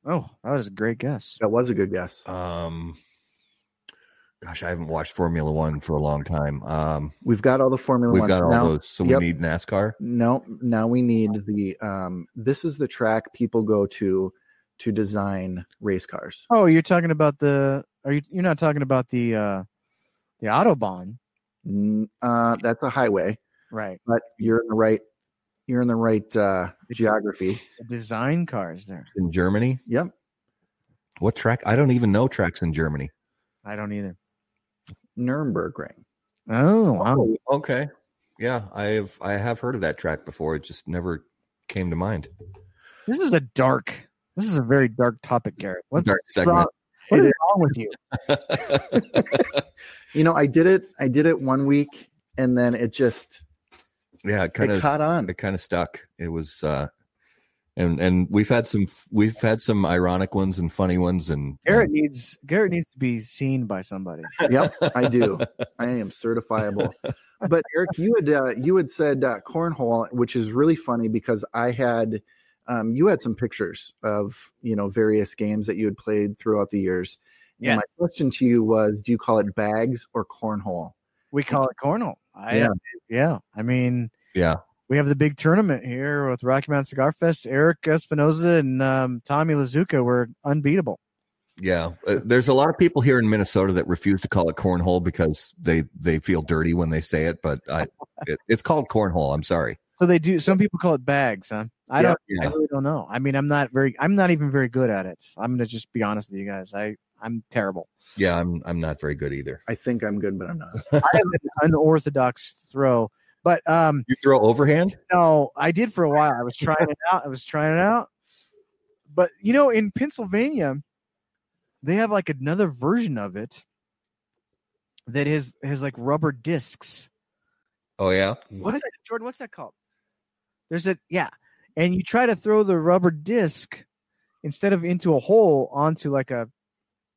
Oh, that was a great guess. That was a good guess. Um. Gosh, I haven't watched Formula One for a long time. Um. We've got all the Formula We've Ones. got all now, those, so yep. we need NASCAR. No, now we need the um this is the track people go to to design race cars. Oh, you're talking about the are you you're not talking about the uh the Autobahn, Uh that's a highway, right? but you're in the right you're in the right uh geography. Design cars there. in Germany. Yep. What track? I don't even know tracks in Germany. I don't either. Nürburgring. Oh, wow. okay. Yeah, I have I have heard of that track before. It just never came to mind. This is a dark. This is a very dark topic, Garrett. What's Dark wrong, segment. what It is is. wrong with you? You know, I did it I did it one week and then it just yeah, it kind it of caught on. it kind of stuck. It was uh and and we've had some we've had some ironic ones and funny ones and Garrett needs Garrett needs to be seen by somebody. Yep, I do. I am certifiable. But Erik, you had uh, you had said uh, cornhole, which is really funny because I had um, you had some pictures of you know various games that you had played throughout the years. And my question to you was, do you call it bags or cornhole? We call it cornhole. I, Yeah. yeah. I mean, yeah. We have the big tournament here with Rocky Mountain Cigar Fest. Erik Espinosa and um, Tommy Lazuka were unbeatable. Yeah, uh, there's a lot of people here in Minnesota that refuse to call it cornhole because they they feel dirty when they say it, but I, it, it's called cornhole. I'm sorry. So they do. Some people call it bags, huh? I Yeah, don't. I really don't know. I mean, I'm not very. I'm not even very good at it. I'm gonna just be honest with you guys. I I'm terrible. Yeah, I'm I'm not very good either. I think I'm good, but I'm not. I have an unorthodox throw, but um, You throw overhand? no, I did for a while. I was trying it out. I was trying it out, but you know, in Pennsylvania, they have like another version of it that is has like rubber discs. Oh yeah. What's that, Jordan? What's that called? There's a yeah, and you try to throw the rubber disc instead of into a hole onto like a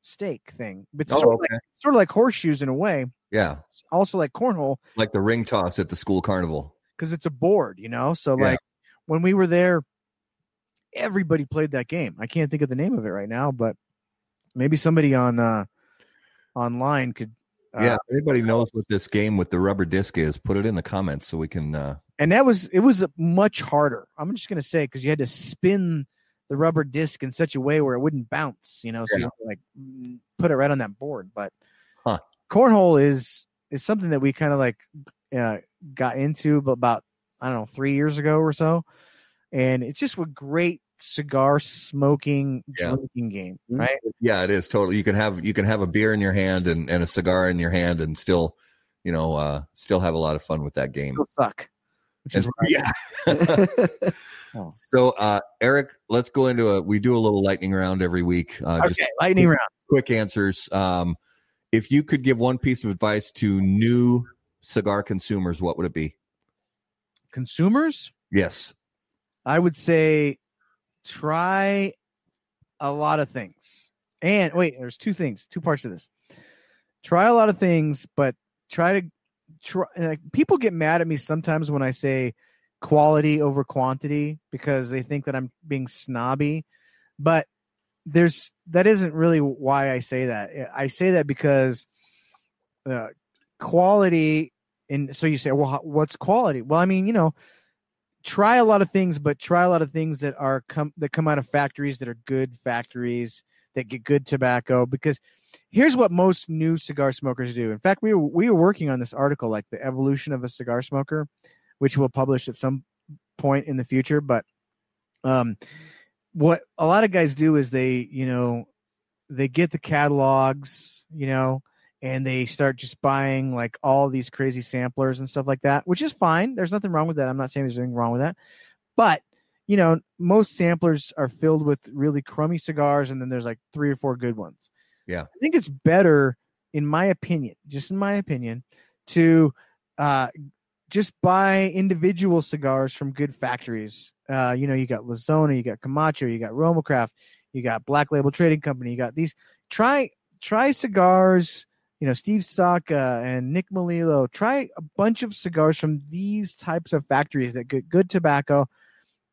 stake thing. But Oh, sort, of like, sort of like horseshoes in a way. Yeah, Also like cornhole like the ring toss at the school carnival. because it's a board, you know. So Yeah. like when we were there, everybody played that game. I can't think of the name of it right now, but maybe somebody on uh online could. Uh, yeah, anybody knows what this game with the rubber disc is, put it in the comments so we can. uh and that was it was much harder. I'm just gonna say because you had to spin the rubber disc in such a way where it wouldn't bounce, you know, so Yeah. to, like put it right on that board. But Huh. Cornhole is is something that we kind of like uh, got into about I don't know three years ago or so, and it's just a great cigar smoking Yeah. drinking game, Mhm. right? Yeah, it is totally. You can have you can have a beer in your hand and, and a cigar in your hand and still, you know, uh, still have a lot of fun with that game. It'll suck. And- yeah. Oh. so, uh, Erik, let's go into a. We do a little lightning round every week. Uh, Just okay, lightning round. quick answers. Um, if you could give one piece of advice to new cigar consumers, what would it be? Consumers, Yes. I would say try a lot of things. And wait, there's two things, two parts of this. Try a lot of things, but try to try. Like, people get mad at me sometimes when I say quality over quantity because they think that I'm being snobby. But there's that isn't really why I say that. I say that because uh, quality. And so you say, well, what's quality? Well, I mean, you know, try a lot of things, but try a lot of things that are come that come out of factories that are good factories that get good tobacco. Because here's what most new cigar smokers do. In fact, we were, we were working on this article, like the evolution of a cigar smoker, which we'll publish at some point in the future. But um, what a lot of guys do is they, you know, they get the catalogs, you know, and they start just buying like all these crazy samplers and stuff like that, which is fine. There's nothing wrong with that. I'm not saying there's anything wrong with that. But, you know, most samplers are filled with really crummy cigars and then there's like three or four good ones. Yeah. I think it's better, in my opinion, just in my opinion, to uh, just buy individual cigars from good factories. Uh, you know, you got La Zona, you got Camacho, you got Romacraft, you got Black Label Trading Company, you got these. Try try cigars. You know, Steve Saka and Nick Melillo. Try a bunch of cigars from these types of factories that get good tobacco,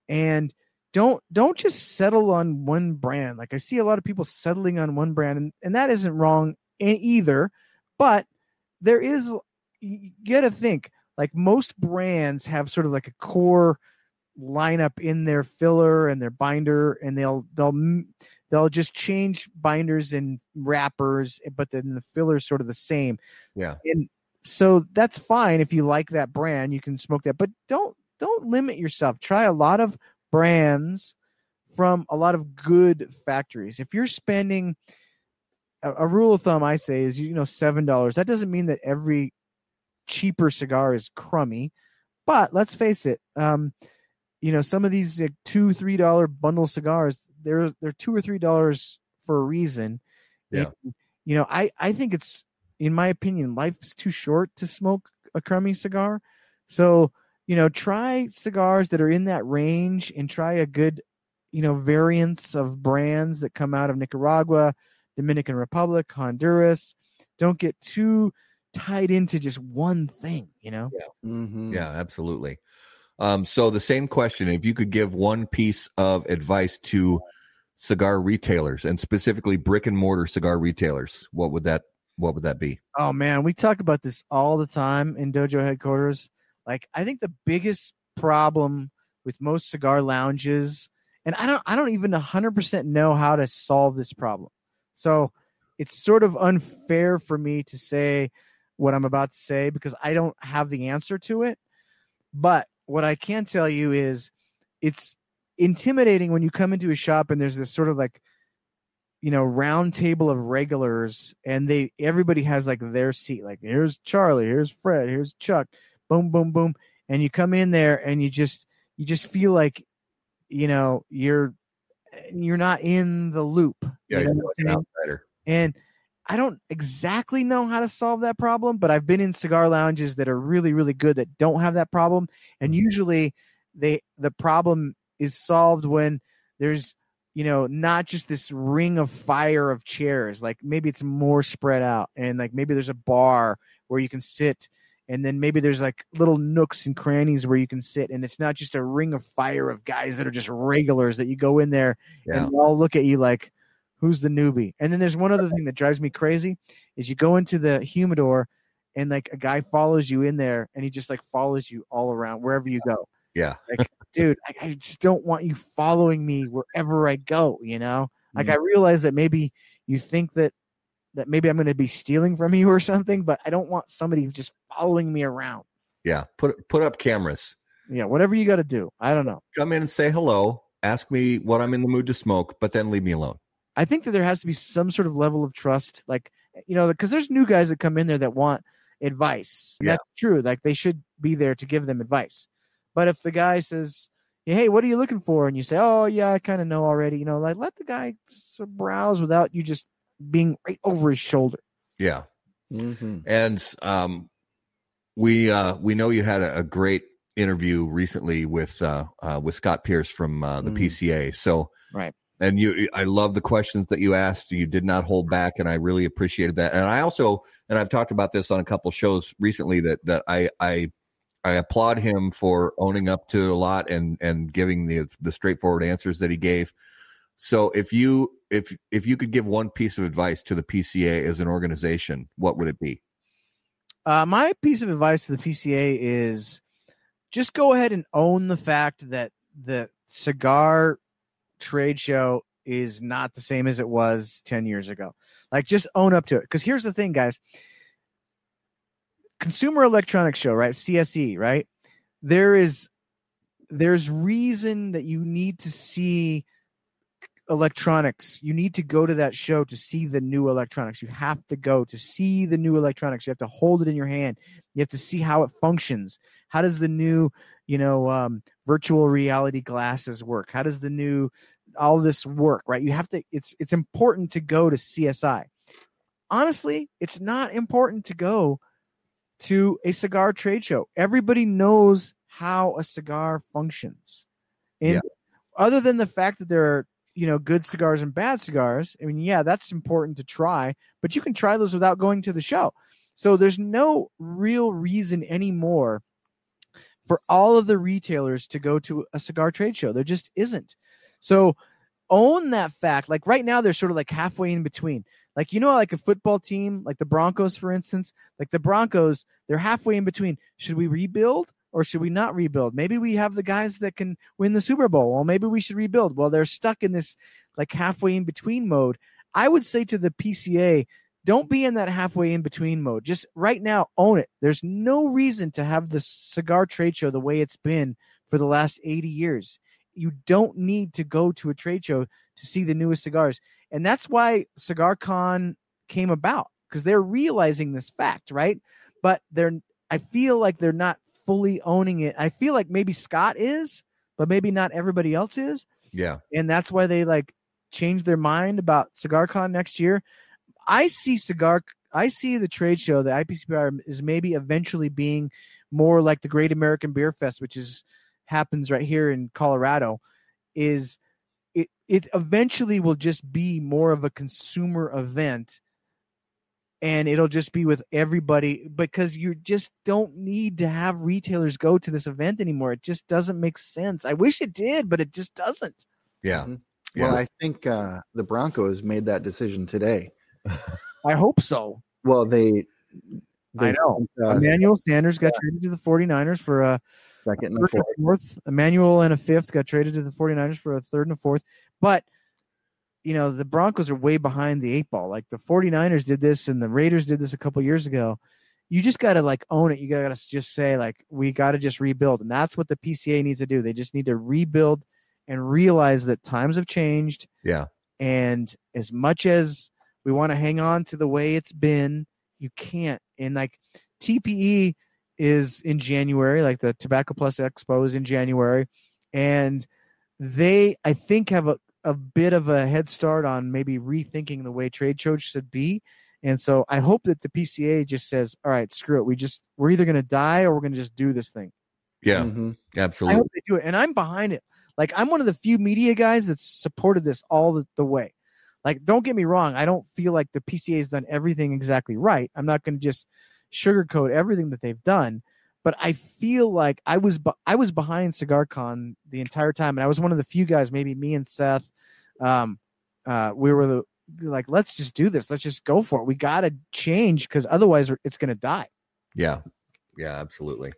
and don't don't just settle on one brand. Like I see a lot of people settling on one brand, and, and that isn't wrong either. But there is you got to think like most brands have sort of like a core lineup in their filler and their binder and they'll they'll they'll just change binders and wrappers eh, but then the filler is sort of the same. Yeah. and so that's fine if you like that brand you can smoke that but don't don't limit yourself. Try a lot of brands from a lot of good factories. If you're spending a, a rule of thumb i say is you know seven dollars that doesn't mean that every cheaper cigar is crummy. But let's face it um you know some of these like, two three dollar bundle cigars they're they're two or three dollars for a reason. Yeah. And, you know i i think it's in my opinion life's too short to smoke a crummy cigar. So you know try cigars that are in that range and try a good you know variants of brands that come out of nicaragua dominican republic honduras. Don't get too tied into just one thing you know Mhm. Yeah, absolutely. Um, so the same question: If you could give one piece of advice to cigar retailers, and specifically brick and mortar cigar retailers, what would that what would that be? Oh man, we talk about this all the time in dojo headquarters. Like I think the biggest problem with most cigar lounges and I don't I don't even 100% know how to solve this problem. So it's sort of unfair for me to say what I'm about to say because I don't have the answer to it. But what I can tell you is it's intimidating when you come into a shop and there's this sort of like you know round table of regulars and they everybody has like their seat like here's charlie here's fred here's chuck boom boom boom and you come in there and you just you just feel like you know you're you're not in the loop Yeah, you know like an outsider. and i don't exactly know how to solve that problem but i've been in cigar lounges that are really really good that don't have that problem and mm-hmm. usually they the problem is solved when there's you know not just this ring of fire of chairs like maybe it's more spread out and like maybe there's a bar where you can sit and then maybe there's like little nooks and crannies where you can sit and it's not just a ring of fire of guys that are just regulars that you go in there Yeah. and they all look at you like who's the newbie and then there's one other thing that drives me crazy is you go into the humidor and like a guy follows you in there and he just like follows you all around wherever you go Yeah. Like, dude I, I just don't want you following me wherever i go you know like Mm-hmm. i realize that maybe you think that that maybe I'm going to be stealing from you or something, but I don't want somebody just following me around. Yeah, put put up cameras. Yeah, whatever you got to do. I don't know. Come in and say hello. Ask me what I'm in the mood to smoke, but then leave me alone. I think that there has to be some sort of level of trust, like you know, because there's new guys that come in there that want advice. Yeah. That's true. Like they should be there to give them advice. But if the guy says, "Hey, what are you looking for?" and you say, "Oh, yeah, I kind of know already," you know, like let the guy browse without you just being right over his shoulder. Yeah. Mm-hmm. And um, we uh, we know you had a, a great interview recently with uh, uh, with Scott Pierce from uh, the Mm. PCA. So Right. And you, I love the questions that you asked. You did not hold back, and I really appreciated that. And I also, and I've talked about this on a couple shows recently that that I I I applaud him for owning up to a lot and and giving the the straightforward answers that he gave. So if you if if you could give one piece of advice to the PCA as an organization, what would it be? Uh, my piece of advice to the PCA is just go ahead and own the fact that the cigar trade show is not the same as it was 10 years ago. Like, just own up to it. Because here's the thing, guys Consumer Electronics Show, right? CSE, right? There is there's reason that you need to see electronics. You need to go to that show to see the new electronics. You have to go to see the new electronics. You have to hold it in your hand. You have to see how it functions. How does the new, you know, um, virtual reality glasses work? How does the new all this work? Right? You have to. It's it's important to go to CSI. Honestly, it's not important to go to a cigar trade show. Everybody knows how a cigar functions. And Yeah. other than the fact that there are, you know, good cigars and bad cigars, I mean, yeah, that's important to try, but you can try those without going to the show. So there's no real reason anymore for all of the retailers to go to a cigar trade show. There just isn't. So own that fact. Like right now, they're sort of like halfway in between. Like you know, like a football team, like the Broncos, for instance. Like the Broncos, they're halfway in between. Should we rebuild or should we not rebuild? Maybe we have the guys that can win the Super Bowl. Well, maybe we should rebuild. Well, they're stuck in this like halfway in between mode. I would say to the PCA, don't be in that halfway in between mode. Just right now, own it. There's no reason to have the cigar trade show the way it's been for the last 80 years. You don't need to go to a trade show to see the newest cigars. And that's why Cigar Con came about because they're realizing this fact, right? But they're, I feel like they're not fully owning it. I feel like maybe Scott is, but maybe not everybody else is Yeah. and that's why they like changed their mind about Cigar Con next year. I see cigar. I see the trade show, the IPCPR, is maybe eventually being more like the Great American Beer Fest, which is happens right here in Colorado. Is it? It eventually will just be more of a consumer event, and it'll just be with everybody because you just don't need to have retailers go to this event anymore. It just doesn't make sense. I wish it did, but it just doesn't. Yeah. Mhm. Yeah. Well, I think uh, the Broncos made that decision today. I hope so. Well, they. I know. uh, Emmanuel Sanders got traded to the 49ers for a second and a first and fourth. fourth. Emmanuel and a fifth got traded to the 49ers for a third and a fourth. But, you know, the Broncos are way behind the eight ball. Like the 49ers did this and the Raiders did this a couple years ago. You just got to like own it. You got to just say, like, we got to just rebuild. And that's what the PCA needs to do. They just need to rebuild and realize that times have changed. Yeah. And as much as we want to hang on to the way it's been, you can't. And like TPE is in January, like the Tobacco Plus Expo is in January. And they, I think, have a, a bit of a head start on maybe rethinking the way trade shows should be. And so I hope that the PCA just says, all right, screw it. We just, we're either going to die or we're going to just do this thing. Yeah. Mhm. I Absolutely. hope they do it. And I'm behind it. Like I'm one of the few media guys that's supported this all the, the way. Like, don't get me wrong. I don't feel like the PCA has done everything exactly right. I'm not going to just sugarcoat everything that they've done, but I feel like I was I was behind Cigar Con the entire time, and I was one of the few guys. Maybe me and Seth, um, uh, we were the, like, let's just do this. Let's just go for it. We got to change because otherwise it's going to die. Yeah. Yeah, absolutely.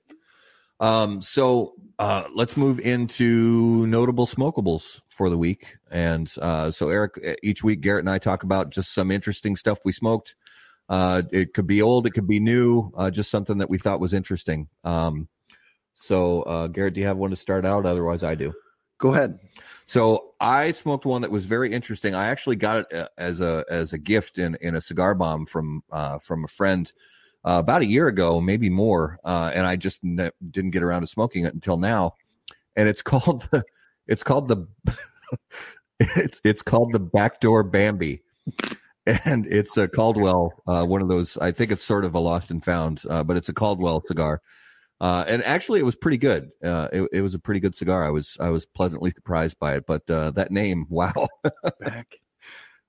Um, so uh, let's move into notable smokables for the week. And uh, so, Erik, each week, Garrett and I talk about just some interesting stuff we smoked. Uh, it could be old, it could be new, uh, just something that we thought was interesting. Um, so, uh, Garrett, do you have one to start out? Otherwise, I do. Go ahead. So I smoked one that was very interesting. I actually got it uh, as a as a gift in in a cigar bomb from uh, from a friend uh, about a year ago, maybe more, uh, and I just ne- didn't get around to smoking it until now. And it's called the it's called the it's it's called the backdoor Bambi. And it's a Caldwell, uh, one of those. I think it's sort of a lost and found, uh, but it's a Caldwell cigar. Uh, and actually, it was pretty good. Uh, it, it was a pretty good cigar. I was I was pleasantly surprised by it. But that name, wow, Back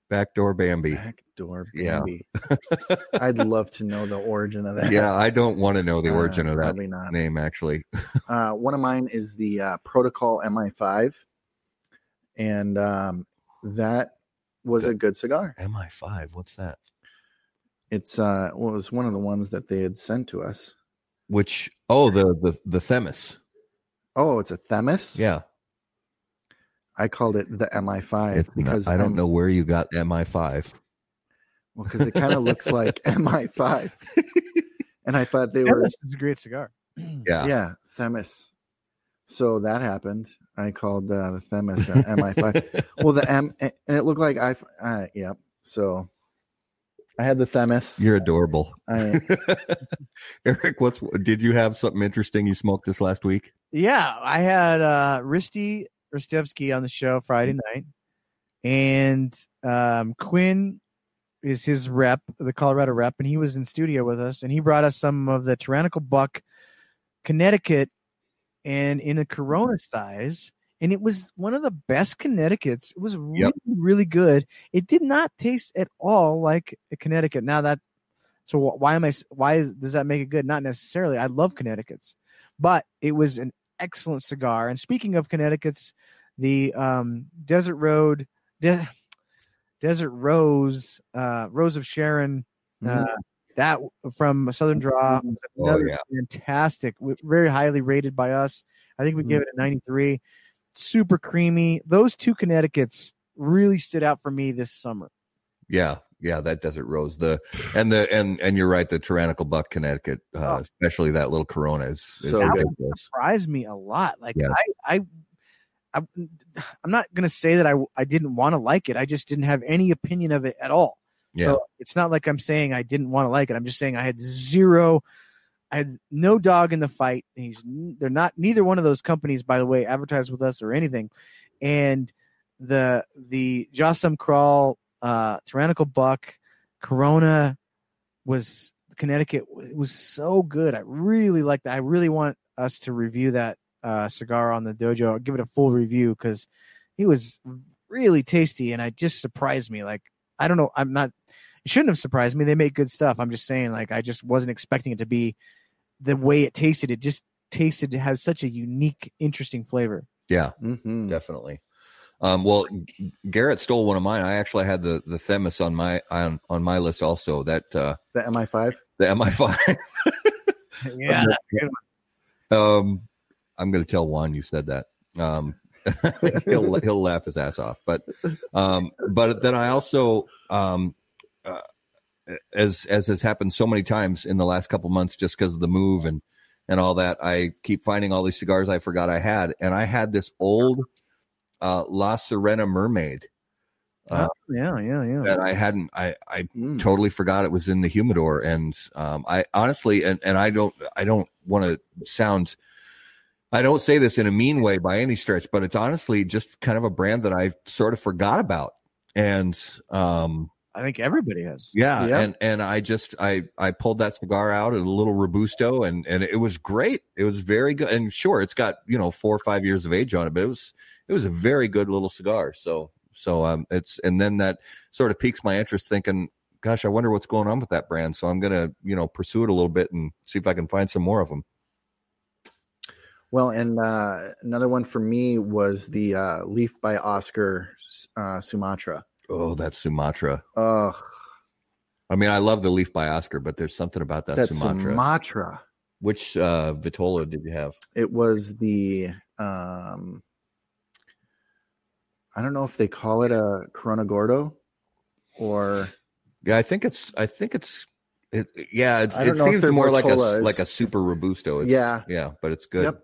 backdoor Bambi. backdoor Bambi. Yeah. I'd love to know the origin of that. Yeah, I don't want to know the Uh, origin of that not. name. Actually, Uh, one of mine is the uh, Protocol MI5, and um, that was a good cigar. MI five. What's that? It's uh, well, it was one of the ones that they had sent to us. Which? Oh, the the the Themis. Oh, it's a Themis. Yeah, I called it the MI5 It's not- because I don't I'm- know where you got MI five. Well, because it kind of looks like MI5, and I thought they were This is a great cigar. Yeah. yeah Themis. So that happened. I called uh, the Themis uh, MI5. well, the M and it looked like I. Uh, yeah. So I had the Themis. You're adorable. I, Erik, what's did you have something interesting you smoked this last week? Yeah, I had uh Risty Ristevsky on the show Friday night, and um, Quinn is his rep, the Colorado rep, and he was in studio with us, and he brought us some of the Tyrannical Buck, Connecticut, and in a Corona size, and it was one of the best Connecticut's. It was really, really good. It did not taste at all like a Connecticut. Now that, so why am I? Why is, does that make it good? Not necessarily. I love Connecticut's, but it was an excellent cigar. And speaking of Connecticut's, the um, Desert Road, De- Desert Rose, uh, Rose of Sharon, Mm-hmm. uh, that from Southern Draw, was Oh, another yeah. fantastic, very highly rated by us. I think we gave it a 93. Super creamy. Those two Connecticut's really stood out for me this summer. Yeah, yeah, that Desert Rose. The and the and and you're right. The Tyrannical Buck, Connecticut, uh, Oh. especially that little Corona is, is So that good. ridiculous. surprised me a lot. Like Yeah. I, I, I, I'm not gonna say that I I didn't want to like it. I just didn't have any opinion of it at all. Yeah, So it's not like I'm saying I didn't want to like it. I'm just saying I had zero. I had no dog in the fight. He's they're not neither one of those companies, by the way, advertise with us or anything. And the the Jas Sum Kral, uh, Tyrannical Buck, Corona was Connecticut it was so good. I really like that. I really want us to review that uh, cigar on the dojo. I'll give it a full review because it was really tasty and it just surprised me. Like I don't know, I'm not. It shouldn't have surprised me. They make good stuff. I'm just saying, like I just wasn't expecting it to be the way it tasted. It just tasted. It has such a unique, interesting flavor. yeah, Mhm. definitely. Um, well, G- Garrett stole one of mine. I actually had the the Themis on my on on my list also. That uh, The MI5. the MI5. Yeah, that's a good one. Um, I'm going to tell Juan you said that. Um, he'll he'll laugh his ass off. But um, but then I also um, uh, as as has happened so many times in the last couple months, just because of the move and and all that, I keep finding all these cigars I forgot I had, and I had this old uh, La Sirena Mermaid Uh, yeah, yeah, yeah. that I hadn't. I I Mm. totally forgot it was in the humidor and um i honestly and, and i don't i don't want to sound i don't say this in a mean way by any stretch but it's honestly just kind of a brand that i sort of forgot about and um I think everybody has. yeah, Yeah. and and i just i i pulled that cigar out a little robusto and and it was great it was very good and sure it's got you know four or five years of age on it but it was it was a very good little cigar so so um it's and then that sort of piques my interest thinking gosh i wonder what's going on with that brand so i'm gonna you know pursue it a little bit and see if i can find some more of them Well, and uh, another one for me was the uh, Leaf by Oscar uh, Sumatra. Oh that's sumatra Ugh, i mean i love the leaf by oscar but there's something about that that sumatra Sumatra. Which uh, Vitola did you have? It was the um, I don't know if they call it a Corona Gordo or Yeah, I think it's. I think it's. It, yeah, it's, it seems more like a is- like a super robusto. It's, Yeah. yeah, but it's good. Yep.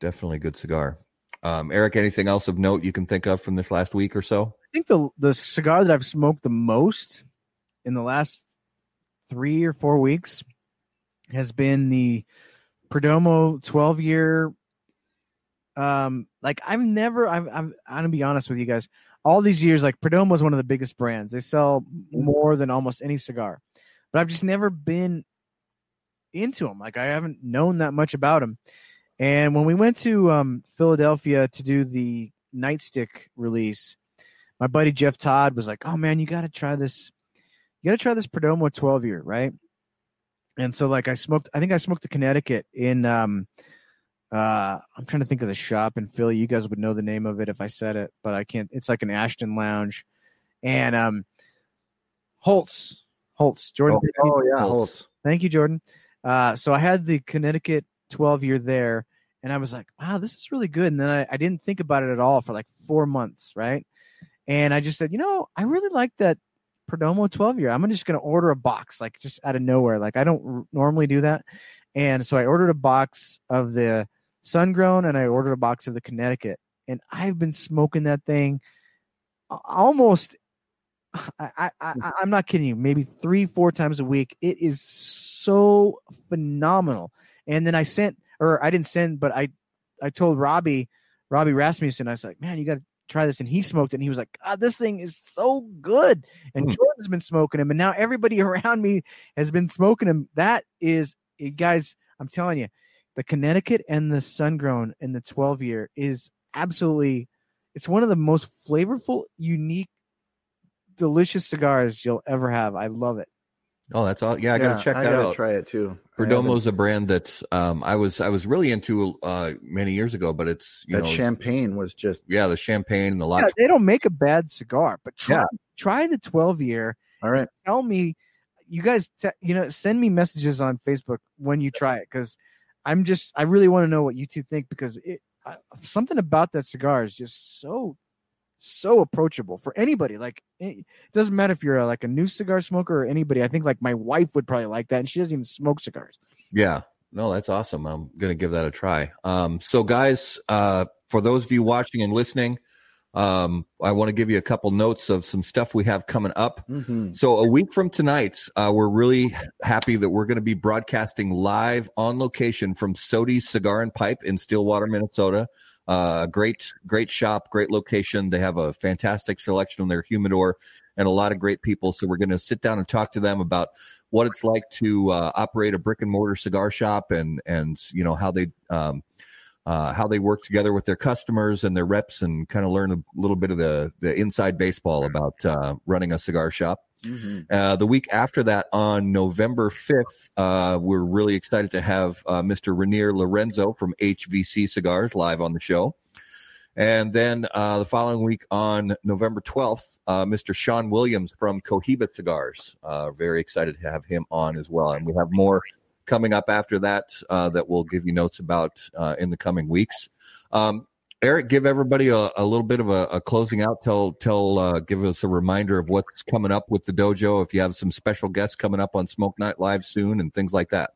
Definitely a good cigar. Um, Erik, anything else of note you can think of from this last week or so? I think the the cigar that I've smoked the most in the last three or four weeks has been the Perdomo 12 year. Um, like I've never, I've, I'm, I'm gonna be honest with you guys. All these years, like Perdomo is one of the biggest brands. They sell more than almost any cigar, but I've just never been into them. Like I haven't known that much about them. And when we went to um, Philadelphia to do the Nightstick release, my buddy Jeff Todd was like, "Oh man, you got to try this. You got to try this Perdomo 12 year, right?" And so like I smoked, I think I smoked the Connecticut in um uh I'm trying to think of the shop in Philly. You guys would know the name of it if I said it, but I can't. It's like an Ashton Lounge. And um Holt's, Holt's, Jordan. oh yeah, Holt's. Holt's. Thank you, Jordan. Uh, so I had the Connecticut 12 year there, and I was like, wow, this is really good. And then I, I didn't think about it at all for like four months, right? And I just said, you know, I really like that Perdomo 12 year. I'm just going to order a box, like just out of nowhere. Like I don't r- normally do that. And so I ordered a box of the Sun Grown and I ordered a box of the Connecticut. And I've been smoking that thing almost I, I, I hmm. I'm not kidding you. Maybe three, four times a week. It is so phenomenal. And then I sent, or I didn't send, but I, I told Robbie, Robbie Rasmussen, I was like, man, you got to try this. And he smoked it, and he was like, God, this thing is so good. And Hmm. Jordan's been smoking him, and now everybody around me has been smoking him. That is, you guys, I'm telling you, the Connecticut and the Sun Grown in the 12 year is absolutely. It's one of the most flavorful, unique delicious cigars you'll ever have. I love it. Oh, that's all. Yeah, I gotta check I that gotta out. try it too. I haven't- Perdomo's a brand that um, I was I was really into uh, many years ago, but it's you that know champagne was just yeah the champagne and the Yeah, lot. they don't make a bad cigar, but try Yeah. try the 12 year. all right. Tell me, you guys, te- you know, send me messages on Facebook when you try it because I'm just I really want to know what you two think because it uh, something about that cigar is just so so approachable for anybody. Like it doesn't matter if you're a, like a new cigar smoker or anybody. I think like my wife would probably like that, and she doesn't even smoke cigars. Yeah, no, that's awesome. I'm gonna give that a try. Um, so guys, uh, for those of you watching and listening, um, I want to give you a couple notes of some stuff we have coming up. Mhm. So a week from tonight, uh, we're really happy that we're going to be broadcasting live on location from Sodi's Cigar and Pipe in Stillwater, Minnesota. Uh, great, great shop, great location. They have a fantastic selection on their humidor and a lot of great people. So we're going to sit down and talk to them about what it's like to uh, operate a brick and mortar cigar shop and and you know how they um, uh, how they work together with their customers and their reps and kind of learn a little bit of the the inside baseball about uh, running a cigar shop. Mhm. Uh, the week after that, on November 5th, uh, we're really excited to have uh, Mr. Reinier Lorenzo from HVC Cigars live on the show. And then uh, the following week on November 12th, uh, Mr. Sean Williams from Cohiba Cigars. Uh, very excited to have him on as well. And we have more coming up after that that we'll give you notes about in the coming weeks. Um, Erik, give everybody a, a little bit of a, a closing out. Tell, tell, uh, give us a reminder of what's coming up with the dojo. If you have some special guests coming up on Smoke Night Live soon and things like that.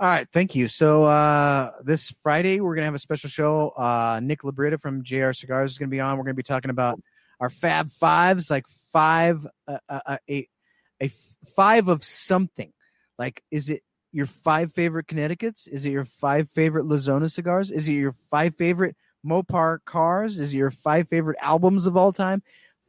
All right, thank you. So uh, this Friday we're gonna have a special show. Uh, Nick Labrita from JR Cigars is gonna be on. We're gonna be talking about our Fab Fives, like five, uh, uh, a a five of something. Like, is it your five favorite Connecticut's? Is it your five favorite La Zona cigars? Is it your five favorite Mopar cars? Is your five favorite albums of all time?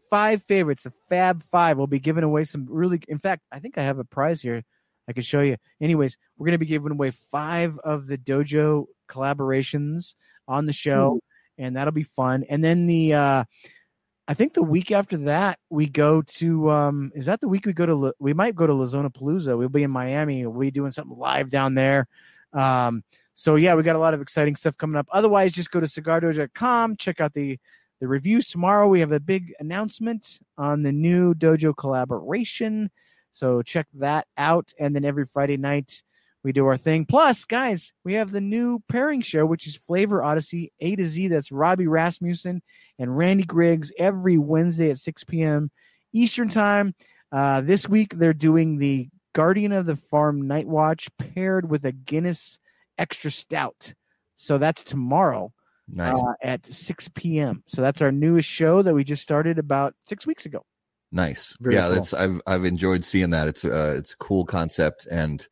Five favorites, the Fab Five. We'll be giving away some really. In fact, I think I have a prize here. I can show you. Anyways, we're going to be giving away five of the dojo collaborations on the show, and that'll be fun. And then the, uh, I think the week after that, we go to, um, is that the week we go to, La- we might go to La Zona Palooza. We'll be in Miami. We'll be doing something live down there. Um, so yeah, we got a lot of exciting stuff coming up. Otherwise, just go to cigardojo.com, check out the, the reviews tomorrow. We have a big announcement on the new dojo collaboration. So check that out. And then every Friday night, we do our thing. Plus, guys, we have the new pairing show, which is Flavor Odyssey A to Z. That's Robbie Rasmussen and Randy Griggs every Wednesday at 6 p.m. Eastern Time. Uh, this week, they're doing the Guardian of the Farm Night Watch paired with a Guinness Extra Stout. So that's tomorrow Nice. uh, at 6 p.m. So that's our newest show that we just started about six weeks ago. Nice. Very yeah, cool. that's I've I've enjoyed seeing that. It's uh it's a cool concept and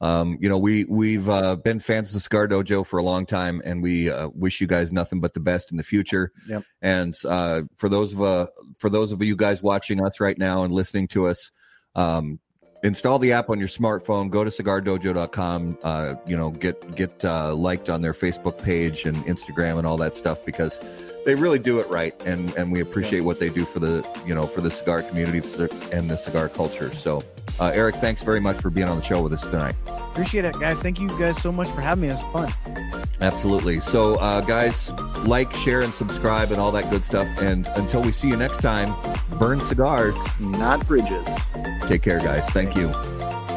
um you know we we've uh been fans of the Cigar Dojo for a long time and we uh, wish you guys nothing but the best in the future. Yep. And uh for those of uh for those of you guys watching us right now and listening to us um install the app on your smartphone go to cigardojo.com uh you know get get uh liked on their facebook page and instagram and all that stuff because they really do it right and and we appreciate what they do for the you know for the cigar community and the cigar culture so uh, erik thanks very much for being on the show with us tonight Appreciate it, guys. Thank you guys so much for having me. It was fun. absolutely so uh, guys like share and subscribe and all that good stuff and until we see you next time burn cigars Not bridges. take care guys thank you Thanks.